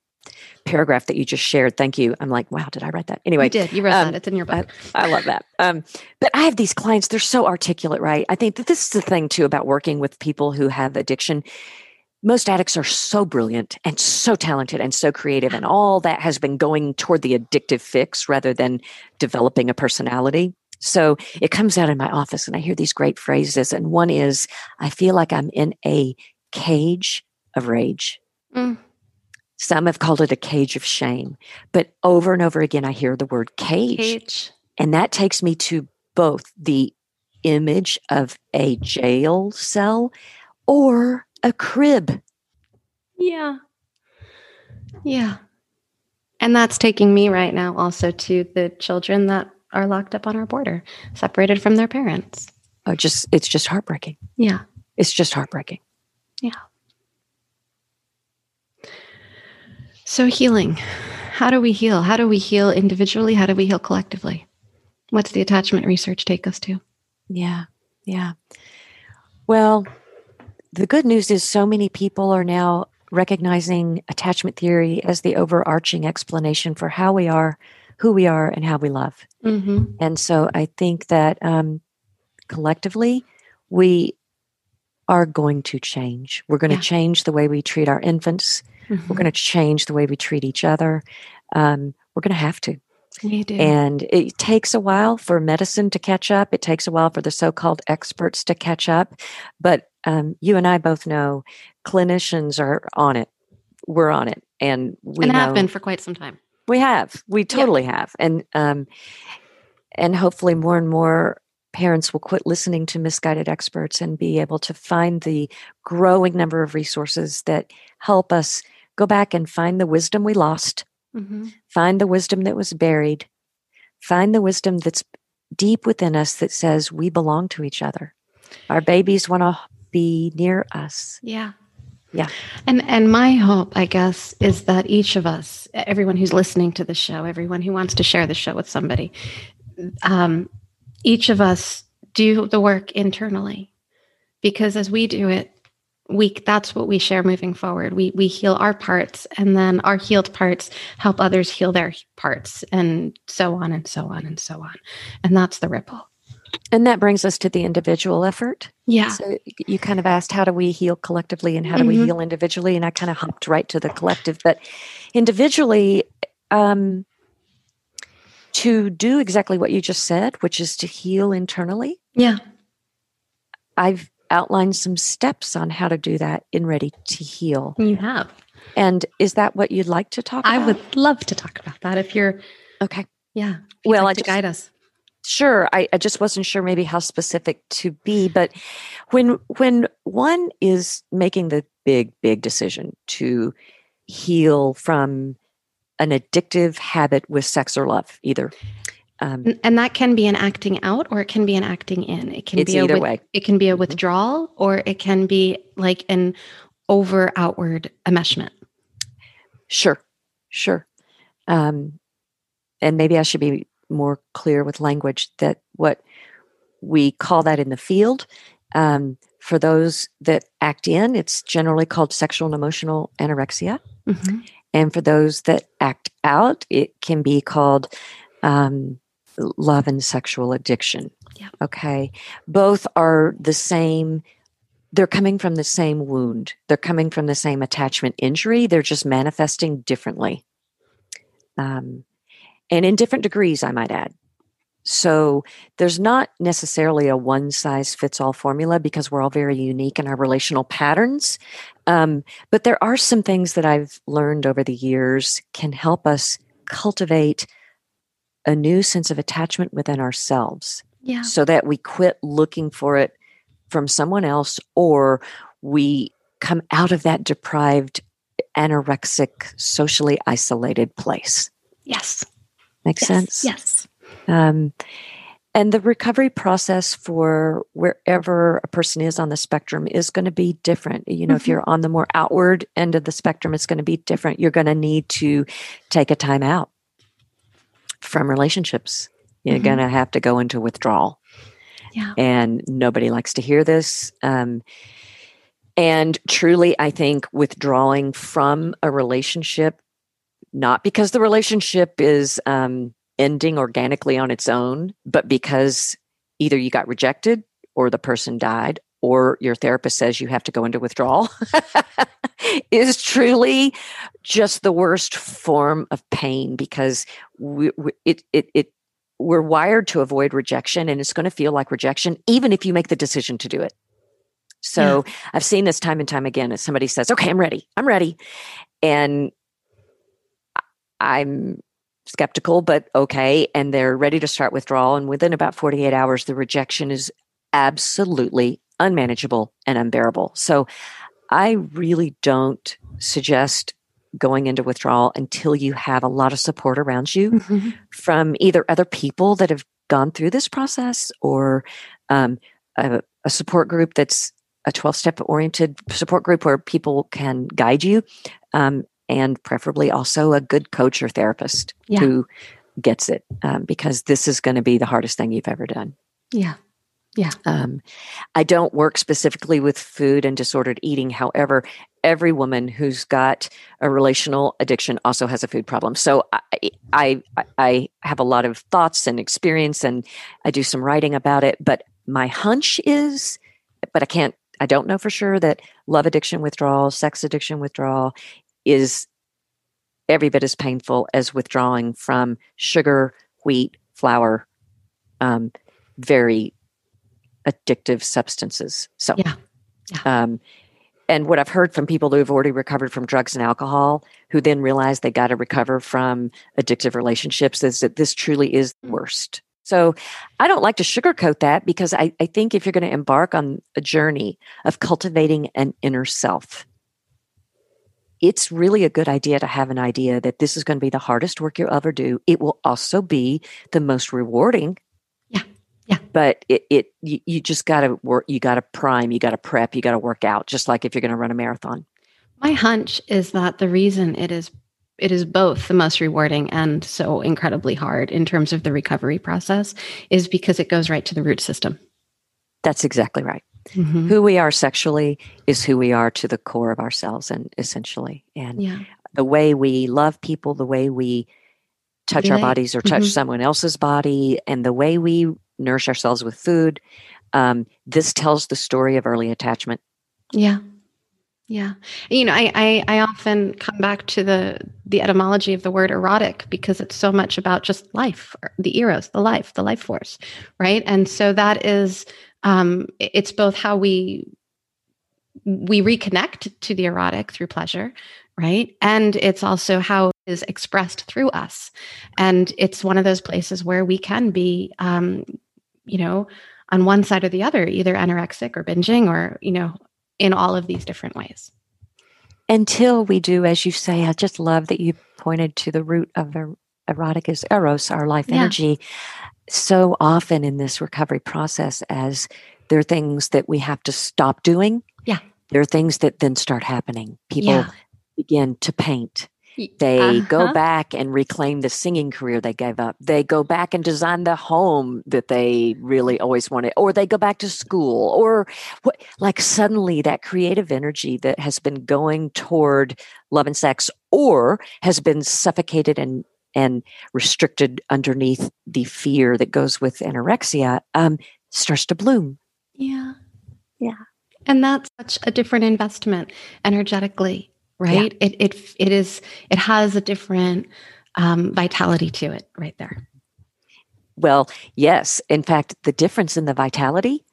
paragraph that you just shared, thank you. I'm like, wow, did I write that? Anyway, you did. You wrote um, that. It's in your book. I love that. Um, but I have these clients, they're so articulate, right? I think that this is the thing too about working with people who have addiction. Most addicts are so brilliant and so talented and so creative, and all that has been going toward the addictive fix rather than developing a personality. So it comes out in my office, and I hear these great phrases. And one is, I feel like I'm in a cage of rage. Mm. Some have called it a cage of shame, but over and over again, I hear the word Cage. and that takes me to both the image of a jail cell or a crib. Yeah. Yeah. And that's taking me right now also to the children that are locked up on our border, separated from their parents. Oh, just it's just heartbreaking. Yeah. It's just heartbreaking. So, healing. How do we heal? How do we heal individually? How do we heal collectively? What's the attachment research take us to? Yeah. Yeah. Well, the good news is so many people are now recognizing attachment theory as the overarching explanation for how we are, who we are, and how we love. Mm-hmm. And so I think that um, collectively, we are going to change. We're going to Yeah. change the way we treat our infants. We're going to change the way we treat each other. Um, we're going to have to. And it takes a while for medicine to catch up. It takes a while for the so called experts to catch up. But um, you and I both know clinicians are on it. We're on it. And we and have been for quite some time. we have. We totally have. And um, and hopefully more and more parents will quit listening to misguided experts and be able to find the growing number of resources that help us go back and find the wisdom we lost, Mm-hmm. find the wisdom that was buried, find the wisdom that's deep within us that says we belong to each other. Our babies want to be near us. Yeah. Yeah. And and my hope, I guess, is that each of us, everyone who's listening to the show, everyone who wants to share the show with somebody, um, each of us do the work internally, because as we do it, we that's what we share moving forward. We we heal our parts, and then our healed parts help others heal their parts, and so on and so on and so on, and that's the ripple. And that brings us to the individual effort. Yeah. So you kind of asked, how do we heal collectively and how do we Mhm. heal individually? And I kind of hopped right to the collective. But individually, um, to do exactly what you just said, which is to heal internally, Yeah. I've outlined some steps on how to do that in Ready to Heal. You have. And is that what you'd like to talk I about? would love to talk about that if you're Okay. Yeah. Well, like I to just- guide us. Sure. I, I just wasn't sure maybe how specific to be, but when when one is making the big, big decision to heal from an addictive habit with sex or love, either. Um, N- And that can be an acting out or it can be an acting in. It can be a either with- way. it can be a Mhm. withdrawal or it can be like an over outward enmeshment. Sure, sure. Um, and maybe I should be more clear with language that what we call that in the field, um, for those that act in, it's generally called sexual and emotional anorexia. Mm-hmm. And for those that act out, it can be called um, love and sexual addiction. Yeah. Okay. Both are the same. They're coming from the same wound. They're coming from the same attachment injury. They're just manifesting differently. Um, and in different degrees, I might add. So there's not necessarily a one size fits all formula because we're all very unique in our relational patterns. Um, but there are some things that I've learned over the years can help us cultivate a new sense of attachment within ourselves Yeah. so that we quit looking for it from someone else or we come out of that deprived, anorexic, socially isolated place. Yes. Makes Yes. sense? Yes. Um, and the recovery process for wherever a person is on the spectrum is going to be different. You know, if Mhm. you're on the more outward end of the spectrum, it's going to be different. You're going to need to take a time out from relationships. You're Mhm. going to have to go into withdrawal. Yeah. And nobody likes to hear this. Um, and truly, I think withdrawing from a relationship, not because the relationship is um, ending organically on its own, but because either you got rejected or the person died or your therapist says you have to go into withdrawal is truly just the worst form of pain because we, we, it, it, it, we're wired to avoid rejection and it's going to feel like rejection even if you make the decision to do it. So I've seen this time and time again as somebody says, okay, I'm ready. I'm ready. And I'm skeptical, but okay. And they're ready to start withdrawal. And within about 48 hours, the rejection is absolutely unmanageable and unbearable. So I really don't suggest going into withdrawal until you have a lot of support around you Mhm. from either other people that have gone through this process or um, a, a support group that's a 12 step oriented support group where people can guide you um, and preferably also a good coach or therapist Yeah. who gets it um, because this is going to be the hardest thing you've ever done Yeah. Um, I don't work specifically with food and disordered eating. However, every woman who's got a relational addiction also has a food problem. So I, I, I have a lot of thoughts and experience, and I do some writing about it. But my hunch is, but I can't, I don't know for sure that love addiction withdrawal, sex addiction withdrawal is every bit as painful as withdrawing from sugar, wheat, flour, um, very addictive substances. So, Yeah. Um, and what I've heard from people who've already recovered from drugs and alcohol, who then realize they got to recover from addictive relationships, is that this truly is the worst. So I don't like to sugarcoat that because I, I think if you're going to embark on a journey of cultivating an inner self, it's really a good idea to have an idea that this is going to be the hardest work you'll ever do. It will also be the most rewarding. Yeah. But it, it you, you just got to work, you got to prime, you got to prep, you got to work out, just like if you're going to run a marathon. My hunch is that the reason it is it is both the most rewarding and so incredibly hard in terms of the recovery process is because it goes right to the root system. That's exactly right. Mhm. Who we are sexually is who we are to the core of ourselves, and essentially, and Yeah. the way we love people, the way we touch our bodies or touch Mhm. someone else's body, and the way we nourish ourselves with food. Um, this tells the story of early attachment. Yeah. Yeah. You know, I, I I often come back to the the etymology of the word erotic because it's so much about just life, the eros, the life, the life force, right? And so that is um it's both how we we reconnect to the erotic through pleasure, right? And it's also how it is expressed through us. And it's one of those places where we can be um, you know, on one side or the other, either anorexic or binging or, you know, in all of these different ways. Until we do, as you say, I just love that you pointed to the root of er- erotic is eros, our life Yeah. energy. So often in this recovery process, as there are things that we have to stop doing. Yeah. There are things that then start happening. People Yeah. begin to paint. They Uh-huh. go back and reclaim the singing career they gave up. They go back and design the home that they really always wanted, or they go back to school, or what, like suddenly that creative energy that has been going toward love and sex, or has been suffocated and and restricted underneath the fear that goes with anorexia, um, starts to bloom. Yeah. Yeah. And that's such a different investment energetically, right? It it it is it has a different um, vitality to it right there. Well, yes. In fact, the difference in the vitality.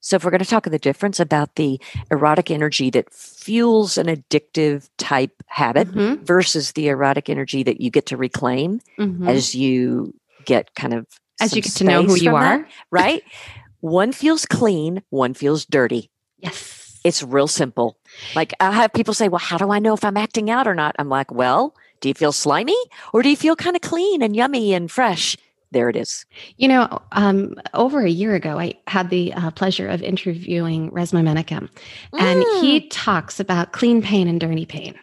So, if we're going to talk of the difference about the erotic energy that fuels an addictive type habit Mhm, versus the erotic energy that you get to reclaim mhm. as you get kind of As you get to know who you from that, are. right? One feels clean, one feels dirty. Yes. It's real simple. Like I have people say, "Well, how do I know if I'm acting out or not?" I'm like, "Well, do you feel slimy or do you feel kind of clean and yummy and fresh?" There it is. You know, um, over a year ago, I had the uh, pleasure of interviewing Resmaa and Mm. he talks about clean pain and dirty pain.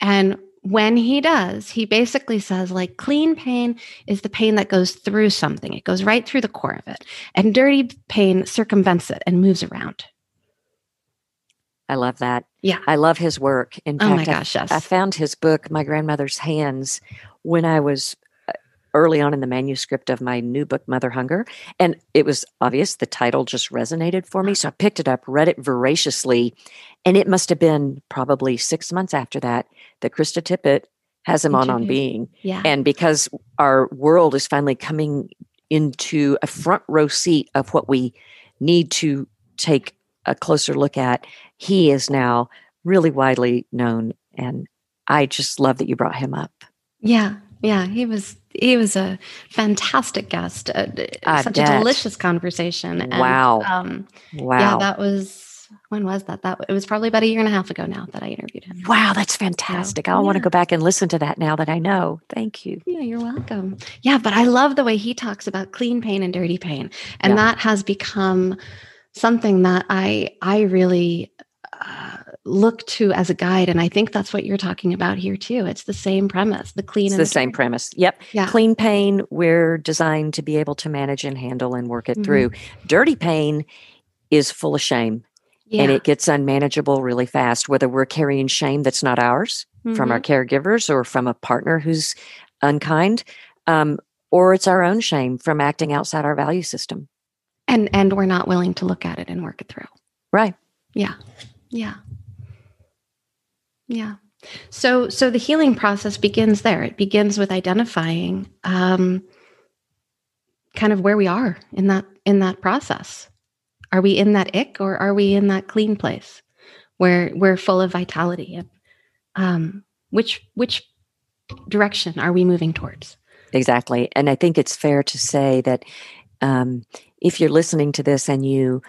And when he does, he basically says, like, clean pain is the pain that goes through something, it goes right through the core of it. And dirty pain circumvents it and moves around. I love that. Yeah. I love his work. In Oh fact, my I- yes. I found his book, My Grandmother's Hands, when I was uh, early on in the manuscript of my new book, Mother Hunger. And it was obvious the title just resonated for me. So I picked it up, read it voraciously. And it must have been probably six months after that that Krista Tippett has him on on being. yeah. And because our world is finally coming into a front row seat of what we need to take a closer look at, he is now really widely known. And I just love that you brought him up. Yeah, yeah, he was he was a fantastic guest. Uh, such a delicious conversation. And, Wow. Um, Wow. Yeah, that was when was that? That it was probably about a year and a half ago now that I interviewed him. wow, that's fantastic. I want to go back and listen to that now that I know. Thank you. Yeah, you're welcome. Yeah, but I love the way he talks about clean pain and dirty pain, and Yeah. that has become something that I I really uh, look to as a guide, and I think that's what you're talking about here too. It's the same premise, the clean It's and the same premise. Yep. Yeah. Clean pain, we're designed to be able to manage and handle and work it Mhm. through. Dirty pain is full of shame. Yeah. and it gets unmanageable really fast, whether we're carrying shame that's not ours from our Mm-hmm. caregivers or from a partner who's unkind, um, or it's our own shame from acting outside our value system. And and we're not willing to look at it and work it through. Right. Yeah. Yeah. Yeah. So so the healing process begins there. It begins with identifying um kind of where we are in that in that process. Are we in that ick or are we in that clean place where we're full of vitality? Um which which direction are we moving towards? Exactly. And I think it's fair to say that um, if you're listening to this and you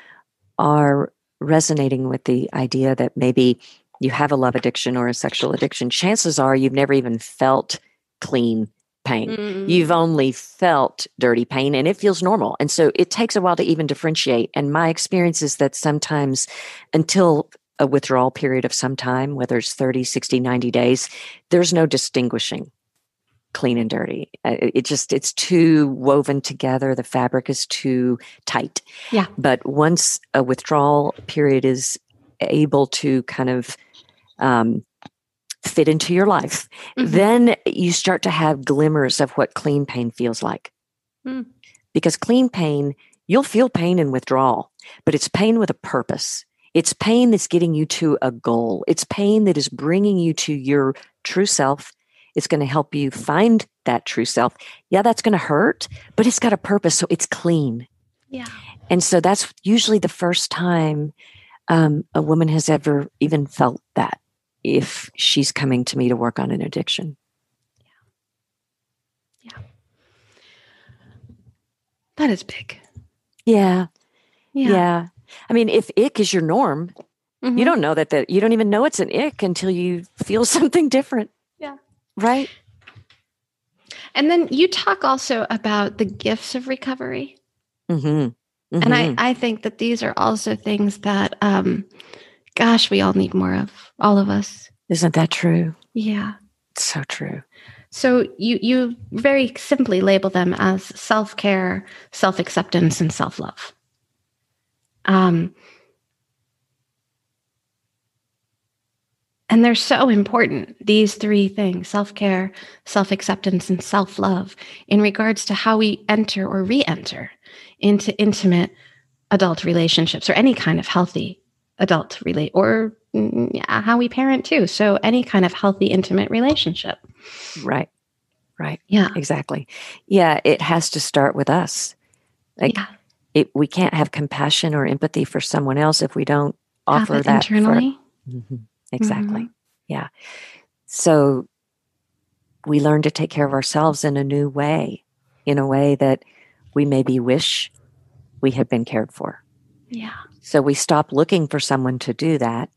are resonating with the idea that maybe you have a love addiction or a sexual addiction, chances are you've never even felt clean pain. You've mm. only felt dirty pain and it feels normal. And so it takes a while to even differentiate. And my experience is that sometimes until a withdrawal period of some time, whether it's 30, 60, 90 days, there's no distinguishing clean and dirty. Uh, It just, it's too woven together. The fabric is too tight. Yeah. But once a withdrawal period is able to kind of um, fit into your life, Mhm. then you start to have glimmers of what clean pain feels like. Mm. Because clean pain, you'll feel pain in withdrawal, but it's pain with a purpose. It's pain that's getting you to a goal. It's pain that is bringing you to your true self. It's going to help you find that true self. Yeah, that's going to hurt, but it's got a purpose. So it's clean. Yeah. And so that's usually the first time um, a woman has ever even felt that if she's coming to me to work on an addiction. Yeah. Yeah. That is big. Yeah. Yeah. Yeah. I mean, if ick is your norm, Mhm. you don't know that, that you don't even know it's an ick until you feel something different. Right. And then you talk also about the gifts of recovery. Mm-hmm. And I, I think that these are also things that, um, gosh, we all need more of, all of us. isn't that true? Yeah. So true. So you you very simply label them as self care, self acceptance, and self love. Um, and they're so important. These three things: self care, self acceptance, and self love, in regards to how we enter or re-enter into intimate adult relationships or any kind of healthy adult relate or mm, yeah, how we parent too. So any kind of healthy, intimate relationship. Right. Right. Yeah. Exactly. Yeah. It has to start with us. Like yeah. it, we can't have compassion or empathy for someone else if we don't offer that for- internally. Exactly. Mm-hmm. Yeah. So we learn to take care of ourselves in a new way, in a way that we maybe wish we had been cared for. Yeah. So we stop looking for someone to do that.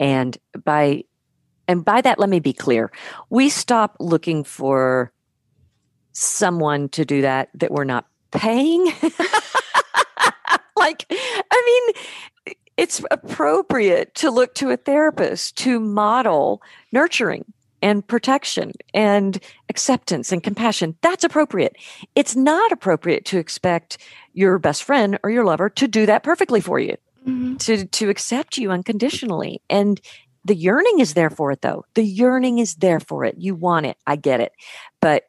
And by and by that let me be clear. We stop looking for someone to do that that we're not paying. like I mean it's appropriate to look to a therapist to model nurturing and protection and acceptance and compassion. That's appropriate. It's not appropriate to expect your best friend or your lover to do that perfectly for you, Mhm. to to accept you unconditionally. And the yearning is there for it though. The yearning is there for it. You want it. I get it. But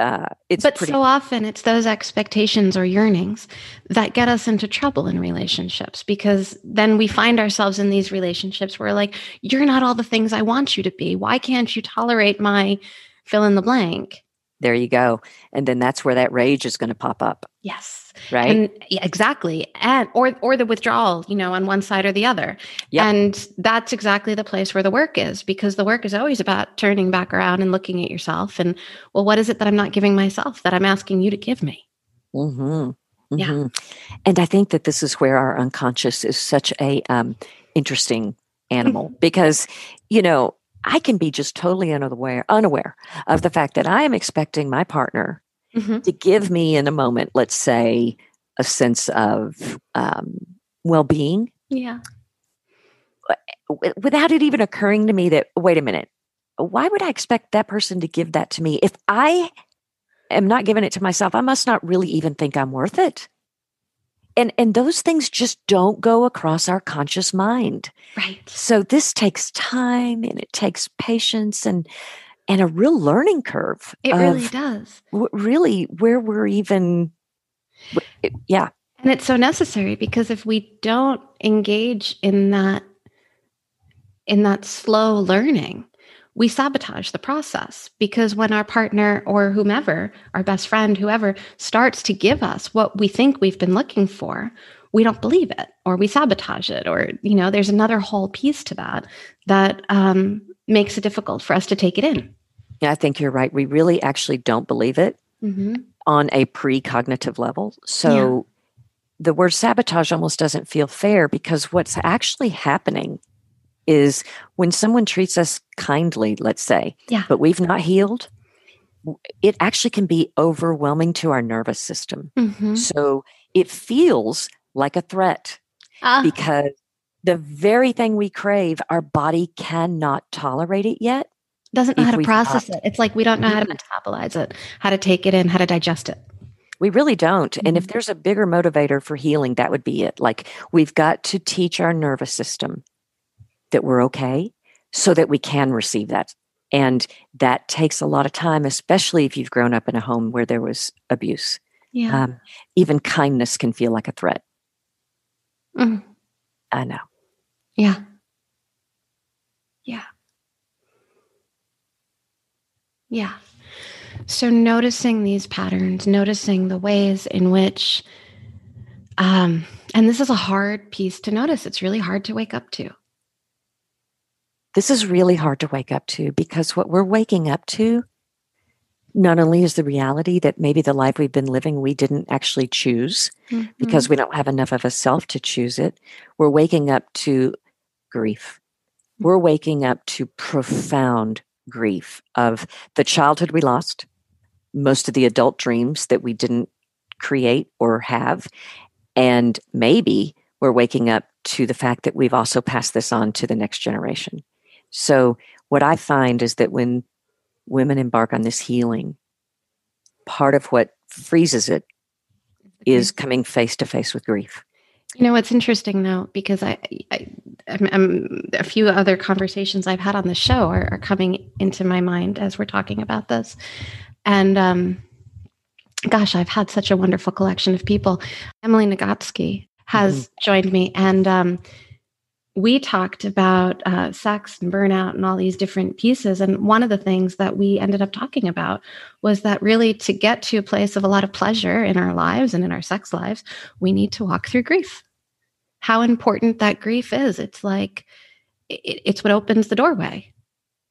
uh it's But pretty so often it's those expectations or yearnings that get us into trouble in relationships because then we find ourselves in these relationships where, like, you're not all the things I want you to be. Why can't you tolerate my fill in the blank? There you go. And then that's where that rage is going to pop up, Yes. right? And yeah, exactly. And or or the withdrawal, you know, on one side or the other. Yep. And that's exactly the place where the work is because the work is always about turning back around and looking at yourself and well, what is it that I'm not giving myself that I'm asking you to give me? hmm Yeah. hmm And I think that this is where our unconscious is such a um, interesting animal Mm-hmm. because, you know, I can be just totally unaware, unaware of the fact that I am expecting my partner Mhm. to give me in a moment, let's say, a sense of um, well-being, Yeah. without it even occurring to me that wait a minute, why would I expect that person to give that to me if I am not giving it to myself? I must not really even think I'm worth it. And and those things just don't go across our conscious mind. Right. So this takes time and it takes patience and and a real learning curve. It really does. w- really where we're even it- yeah And it's so necessary because if we don't engage in that in that slow learning, we sabotage the process because when our partner or whomever, our best friend, whoever starts to give us what we think we've been looking for, we don't believe it or we sabotage it or you know there's another whole piece to that that um, makes it difficult for us to take it in yeah i think you're right we really actually don't believe it mm-hmm. on a precognitive level. So the word sabotage almost doesn't feel fair because what's actually happening is when someone treats us kindly, let's say, Yeah. but we've not healed, it actually can be overwhelming to our nervous system. Mm-hmm. So it feels like a threat Ah, because the very thing we crave, our body cannot tolerate it yet. doesn't know how to process not- it. It's like we don't know how to Mhm. metabolize it, how to take it in, how to digest it. We really don't. And if Mhm. there's a bigger motivator for healing, that would be it. Like we've got to teach our nervous system that we're okay so that we can receive that. And that takes a lot of time, especially if you've grown up in a home where there was abuse. Yeah. Um, even kindness can feel like a threat. Mhm. I know. Yeah. Yeah. Yeah. So noticing these patterns, noticing the ways in which, um, and this is a hard piece to notice. It's really hard to wake up to. This is really hard to wake up to because what we're waking up to not only is the reality that maybe the life we've been living we didn't actually choose, because mm-hmm. we don't have enough of a self to choose it. We're waking up to grief. We're waking up to profound grief of the childhood we lost, most of the adult dreams that we didn't create or have. And maybe we're waking up to the fact that we've also passed this on to the next generation. So, what I find is that when women embark on this healing, part of what freezes it is coming face to face with grief. You know, what's interesting though, because I, I I'm, I'm, a few other conversations I've had on the show are, are, coming into my mind as we're talking about this. And um, gosh, I've had such a wonderful collection of people. Emily Nagoski has mm-hmm. joined me, and um, we talked about uh, sex and burnout and all these different pieces. And one of the things that we ended up talking about was that really to get to a place of a lot of pleasure in our lives and in our sex lives, we need to walk through grief. How important that grief is. It's like, it, it's what opens the doorway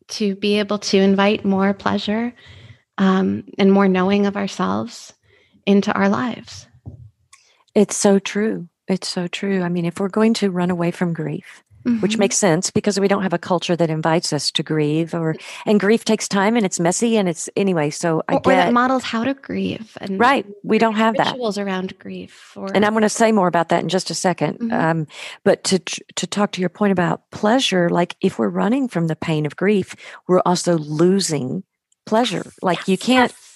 to be able to invite more pleasure um, and more knowing of ourselves into our lives. It's so true. It's so true. I mean, if we're going to run away from grief, Mm-hmm. which makes sense because we don't have a culture that invites us to grieve or and grief takes time and it's messy and it's anyway so I or, get, or that models how to grieve and right we don't have that rituals around grief or, and I'm going to say more about that in just a 2nd mm-hmm. um, but to to talk to your point about pleasure like if we're running from the pain of grief we're also losing pleasure like yes, you can't yes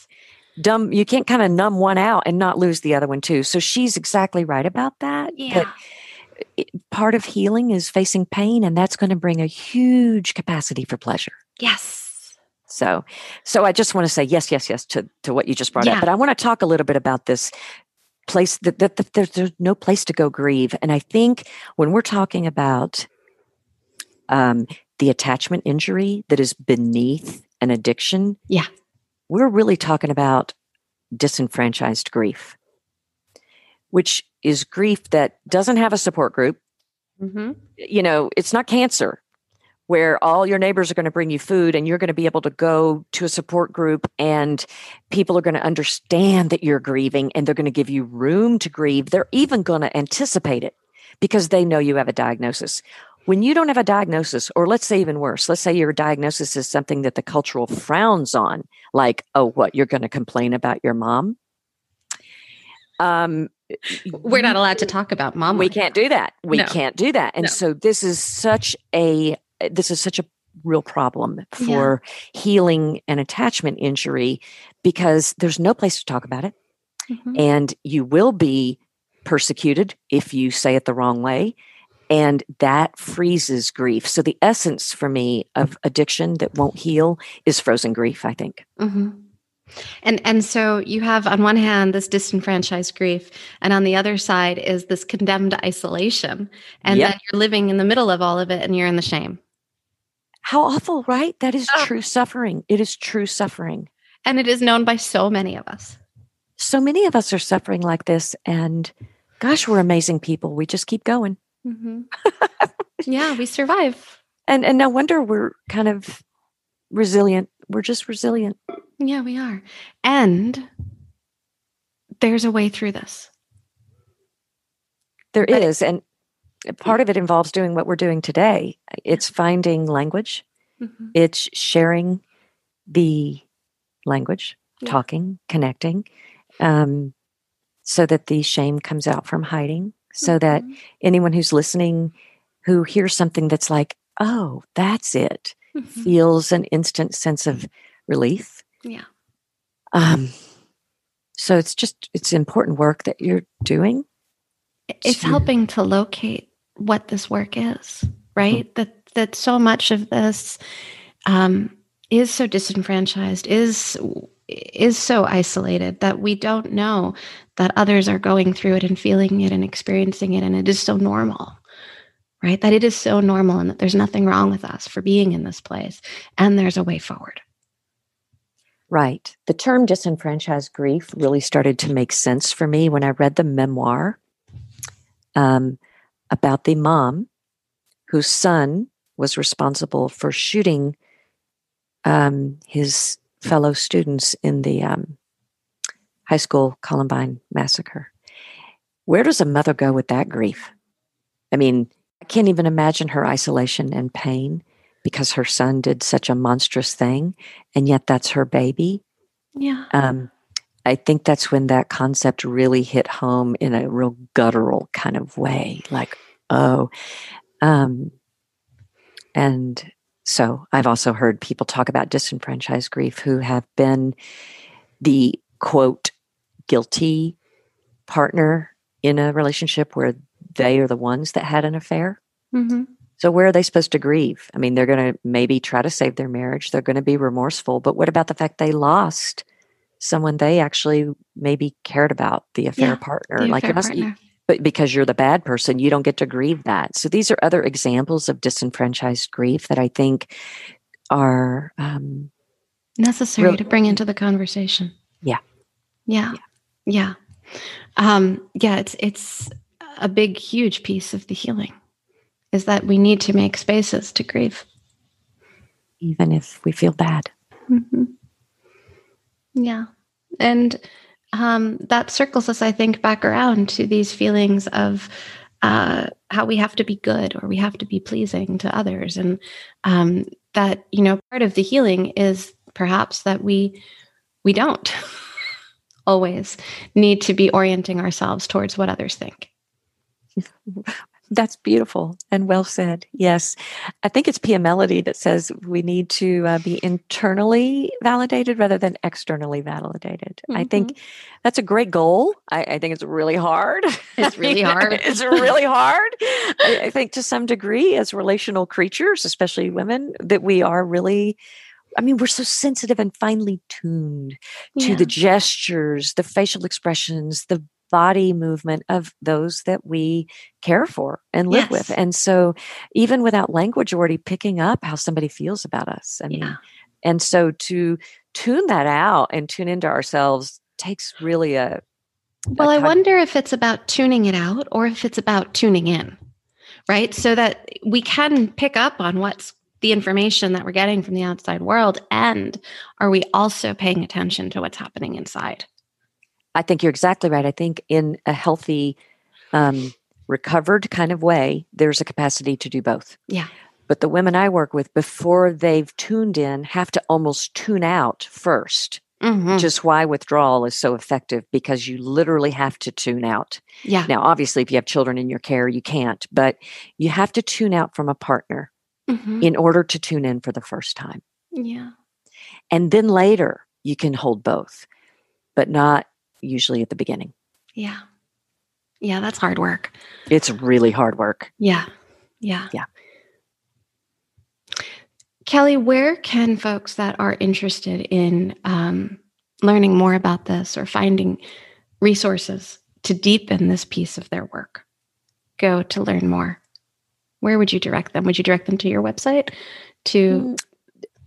dumb you can't kind of numb one out and not lose the other one too so she's exactly right about that yeah. But part of healing is facing pain and that's going to bring a huge capacity for pleasure yes so so i just want to say yes yes yes to to what you just brought yeah. up but i want to talk a little bit about this place that, that, that there's, there's no place to go grieve and i think when we're talking about um, the attachment injury that is beneath an addiction yeah we're really talking about disenfranchised grief, which is grief that doesn't have a support group. Mm-hmm. You know, it's not cancer where all your neighbors are going to bring you food and you're going to be able to go to a support group and people are going to understand that you're grieving and they're going to give you room to grieve. They're even going to anticipate it because they know you have a diagnosis when you don't have a diagnosis, or let's say even worse, let's say your diagnosis is something that the cultural frowns on, like, oh, what, you're going to complain about your mom? Um, We're not allowed to talk about mom. We can't do that. We no. can't do that. And no. so this is such a this is such a real problem for yeah. healing an attachment injury because there's no place to talk about it. Mm-hmm. And you will be persecuted if you say it the wrong way and that freezes grief. So the essence for me of addiction that won't heal is frozen grief. I think. Mm-hmm. And and so you have on one hand this disenfranchised grief, and on the other side is this condemned isolation, and yep. then you're living in the middle of all of it, and you're in the shame. How awful, right? That is oh. true suffering. It is true suffering, and it is known by so many of us. So many of us are suffering like this, and gosh, we're amazing people. We just keep going. Mm-hmm. yeah, we survive. And and no wonder we're kind of resilient. We're just resilient. Yeah, we are. And there's a way through this. There but is, and part of it involves doing what we're doing today. It's finding language. Mm-hmm. It's sharing the language, yeah. talking, connecting, um, so that the shame comes out from hiding so mm-hmm. that anyone who's listening who hears something that's like, oh, that's it, mm-hmm. feels an instant sense of relief. Yeah. Um, so it's just, it's important work that you're doing. It's to, helping to locate what this work is, right? Mm-hmm. That, that so much of this um, is so disenfranchised, is is so isolated that we don't know that others are going through it and feeling it and experiencing it and it is so normal right? That it is so normal and that there's nothing wrong with us for being in this place and there's a way forward. Right. The term disenfranchised grief really started to make sense for me when i read the memoir um, about the mom whose son was responsible for shooting um, his fellow students in the um, high school Columbine massacre. Where does a mother go with that grief? I mean, I can't even imagine her isolation and pain because her son did such a monstrous thing, and yet that's her baby. Yeah. Um, I think that's when that concept really hit home in a real guttural kind of way, like, oh, um, and So I've also heard people talk about disenfranchised grief who have been the quote guilty partner in a relationship where they are the ones that had an affair. Mm-hmm. So where are they supposed to grieve? I mean, they're going to maybe try to save their marriage. They're going to be remorseful, but what about the fact they lost someone they actually maybe cared about, the affair Yeah, partner? The like affair it must, partner. But because you're the bad person, you don't get to grieve that. So these are other examples of disenfranchised grief that I think are um, necessary Real- to bring into the conversation. Yeah. Yeah. Yeah. Um, yeah, it's it's a big, huge piece of the healing is that we need to make spaces to grieve. even if we feel bad. Mhm. Yeah. And um, that circles us, I think, back around to these feelings of uh, how we have to be good or we have to be pleasing to others. And um, that, you know, part of the healing is perhaps that we we don't always need to be orienting ourselves towards what others think. That's beautiful and well said. Yes. I think it's Pia Mellody that says we need to uh, be internally validated rather than externally validated. I think that's a great goal. I, I think it's really hard. It's really hard. it's really hard. I, I think to some degree, as relational creatures, especially women, that we are really. I mean, we're so sensitive and finely tuned to Yeah. the gestures, the facial expressions, the body movement of those that we care for and live with. And so, even without language, already picking up how somebody feels about us. I mean, Yeah. and so to tune that out and tune into ourselves takes really a. Well, a I wonder if it's about tuning it out or if it's about tuning in, right? So that we can pick up on what's the information that we're getting from the outside world. And are we also paying attention to what's happening inside? I think you're exactly right. I think in a healthy, um, recovered kind of way, there's a capacity to do both. Yeah. But the women I work with, before they've tuned in, have to almost tune out first. Mhm. which is why withdrawal is so effective because you literally have to tune out. Yeah. Now, obviously, if you have children in your care, you can't, but you have to tune out from a partner Mhm. in order to tune in for the first time. Yeah. And then later, you can hold both, but not usually at the beginning. Yeah. Yeah. That's hard work. It's really hard work. Yeah. Yeah. Yeah. Kelly, where can folks that are interested in um, learning more about this or finding resources to deepen this piece of their work go to learn more? Where would you direct them? Would you direct them to your website? To Mm,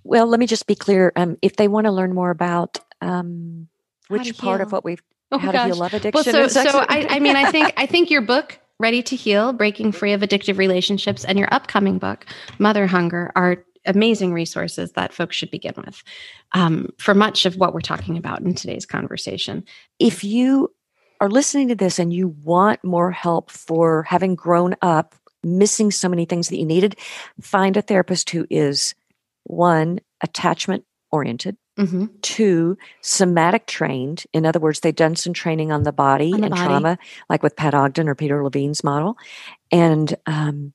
Well, let me just be clear. Um, if they want to learn more about um, which part of what we've oh how to heal love addiction, well, so so I, I mean, I think I think your book, Ready to Heal: Breaking Free of Addictive Relationships, and your upcoming book, Mother Hunger, are amazing resources that folks should begin with um, for much of what we're talking about in today's conversation. if you are listening to this and you want more help for having grown up, missing so many things that you needed, find a therapist who is one, attachment oriented, Mm-hmm. two, somatic trained. In other words, they've done some training on the body On the and body. trauma, like with Pat Ogden or Peter Levine's model. And um,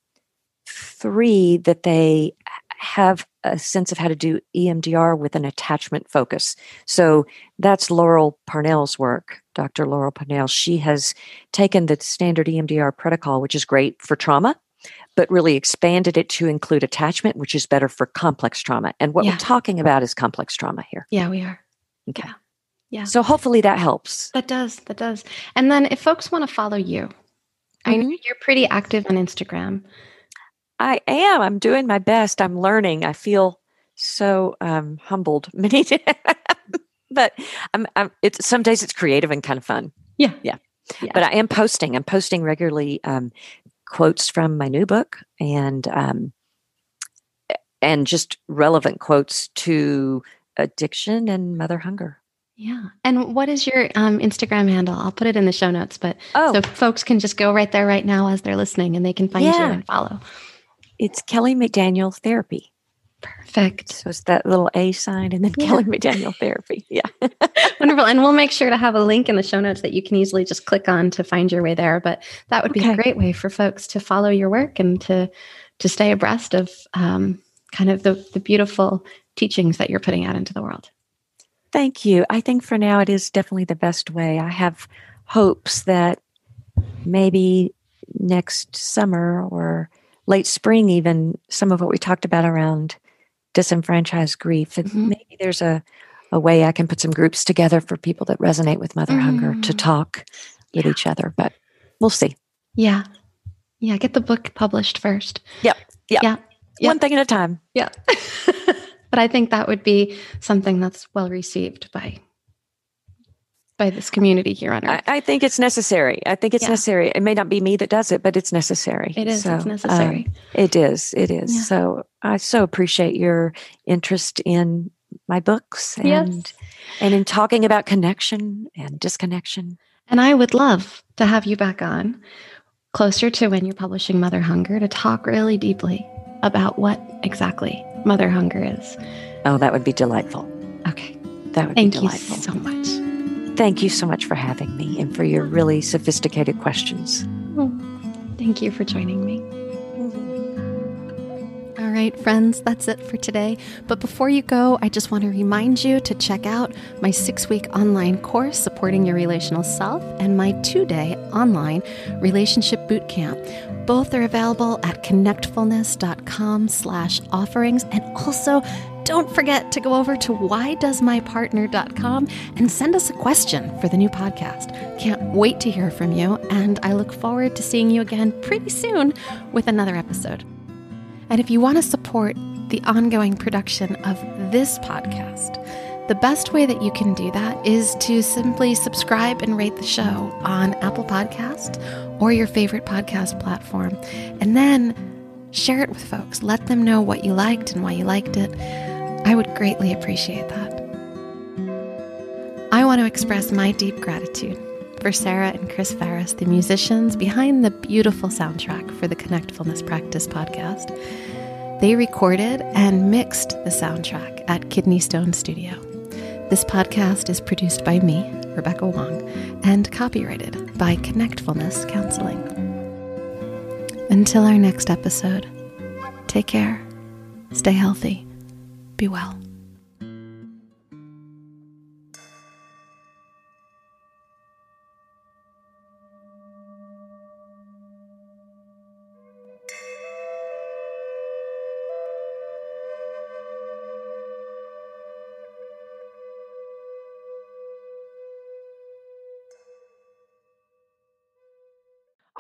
three, that they have a sense of how to do EMDR with an attachment focus. So that's Laurel Parnell's work, Dr. Laurel Parnell. She has taken the standard EMDR protocol, which is great for trauma, but really expanded it to include attachment, which is better for complex trauma. And what Yeah. we're talking about is complex trauma here. Yeah, we are. Okay. Yeah. Yeah. So hopefully that helps. That does. That does. And then if folks want to follow you, I know you're pretty active on Instagram. I am. I'm doing my best. I'm learning. I feel so um, humbled many times. but I'm, I'm, it's some days it's creative and kind of fun. Yeah. Yeah. Yeah. But I am posting. I'm posting regularly um, quotes from my new book and um, and just relevant quotes to addiction and mother hunger. Yeah. And what is your um, Instagram handle? I'll put it in the show notes, but Oh, so folks can just go right there right now as they're listening and they can find you and follow. it's Kelly McDaniel Therapy. Perfect. So it's that little A sign and then Yeah. Kelly McDaniel Therapy. Yeah. Wonderful. And we'll make sure to have a link in the show notes that you can easily just click on to find your way there. But that would be a great way for folks to follow your work and to to stay abreast of um, kind of the, the beautiful teachings that you're putting out into the world. Thank you. I think for now it is definitely the best way. I have hopes that maybe next summer or late spring, even some of what we talked about around disenfranchised grief, and Mhm. maybe there's a, a way I can put some groups together for people that resonate with mother hunger to Mm. talk with Yeah. each other. But we'll see. Yeah. Yeah. Get the book published first. Yep. Yep. Yeah. Yep. One thing at a time. Yeah. but I think that would be something that's well received by by this community here on earth. I think it's necessary. I think it's Yeah. necessary. It may not be me that does it, but it's necessary. it is. So, it's um, necessary. It is. It is. Yeah. So I so appreciate your interest in my books and Yes. and in talking about connection and disconnection. And I would love to have you back on closer to when you're publishing Mother Hunger to talk really deeply about what exactly Mother Hunger is. Oh, that would be delightful. Okay. That would Thank be you delightful. so much. Thank you so much for having me and for your really sophisticated questions. Thank you for joining me. All right, friends, that's it for today. But before you go, I just want to remind you to check out my six week online course, Supporting Your Relational Self, and my two day online relationship boot camp. Both are available at connectfulness.com slash offerings. And also, don't forget to go over to whydoesmypartner.com and send us a question for the new podcast. Can't wait to hear from you, and I look forward to seeing you again pretty soon with another episode. And if you want to support the ongoing production of this podcast, the best way that you can do that is to simply subscribe and rate the show on Apple Podcast or your favorite podcast platform. And then share it with folks. Let them know what you liked and why you liked it. I would greatly appreciate that. I want to express my deep gratitude for Sarah and Chris Ferris, the musicians behind the beautiful soundtrack for the Connectfulness Practice podcast. They recorded and mixed the soundtrack at Kidney Stone Studio. This podcast is produced by me, Rebecca Wong, and copyrighted by Connectfulness Counseling. Until our next episode, take care, stay healthy, be well.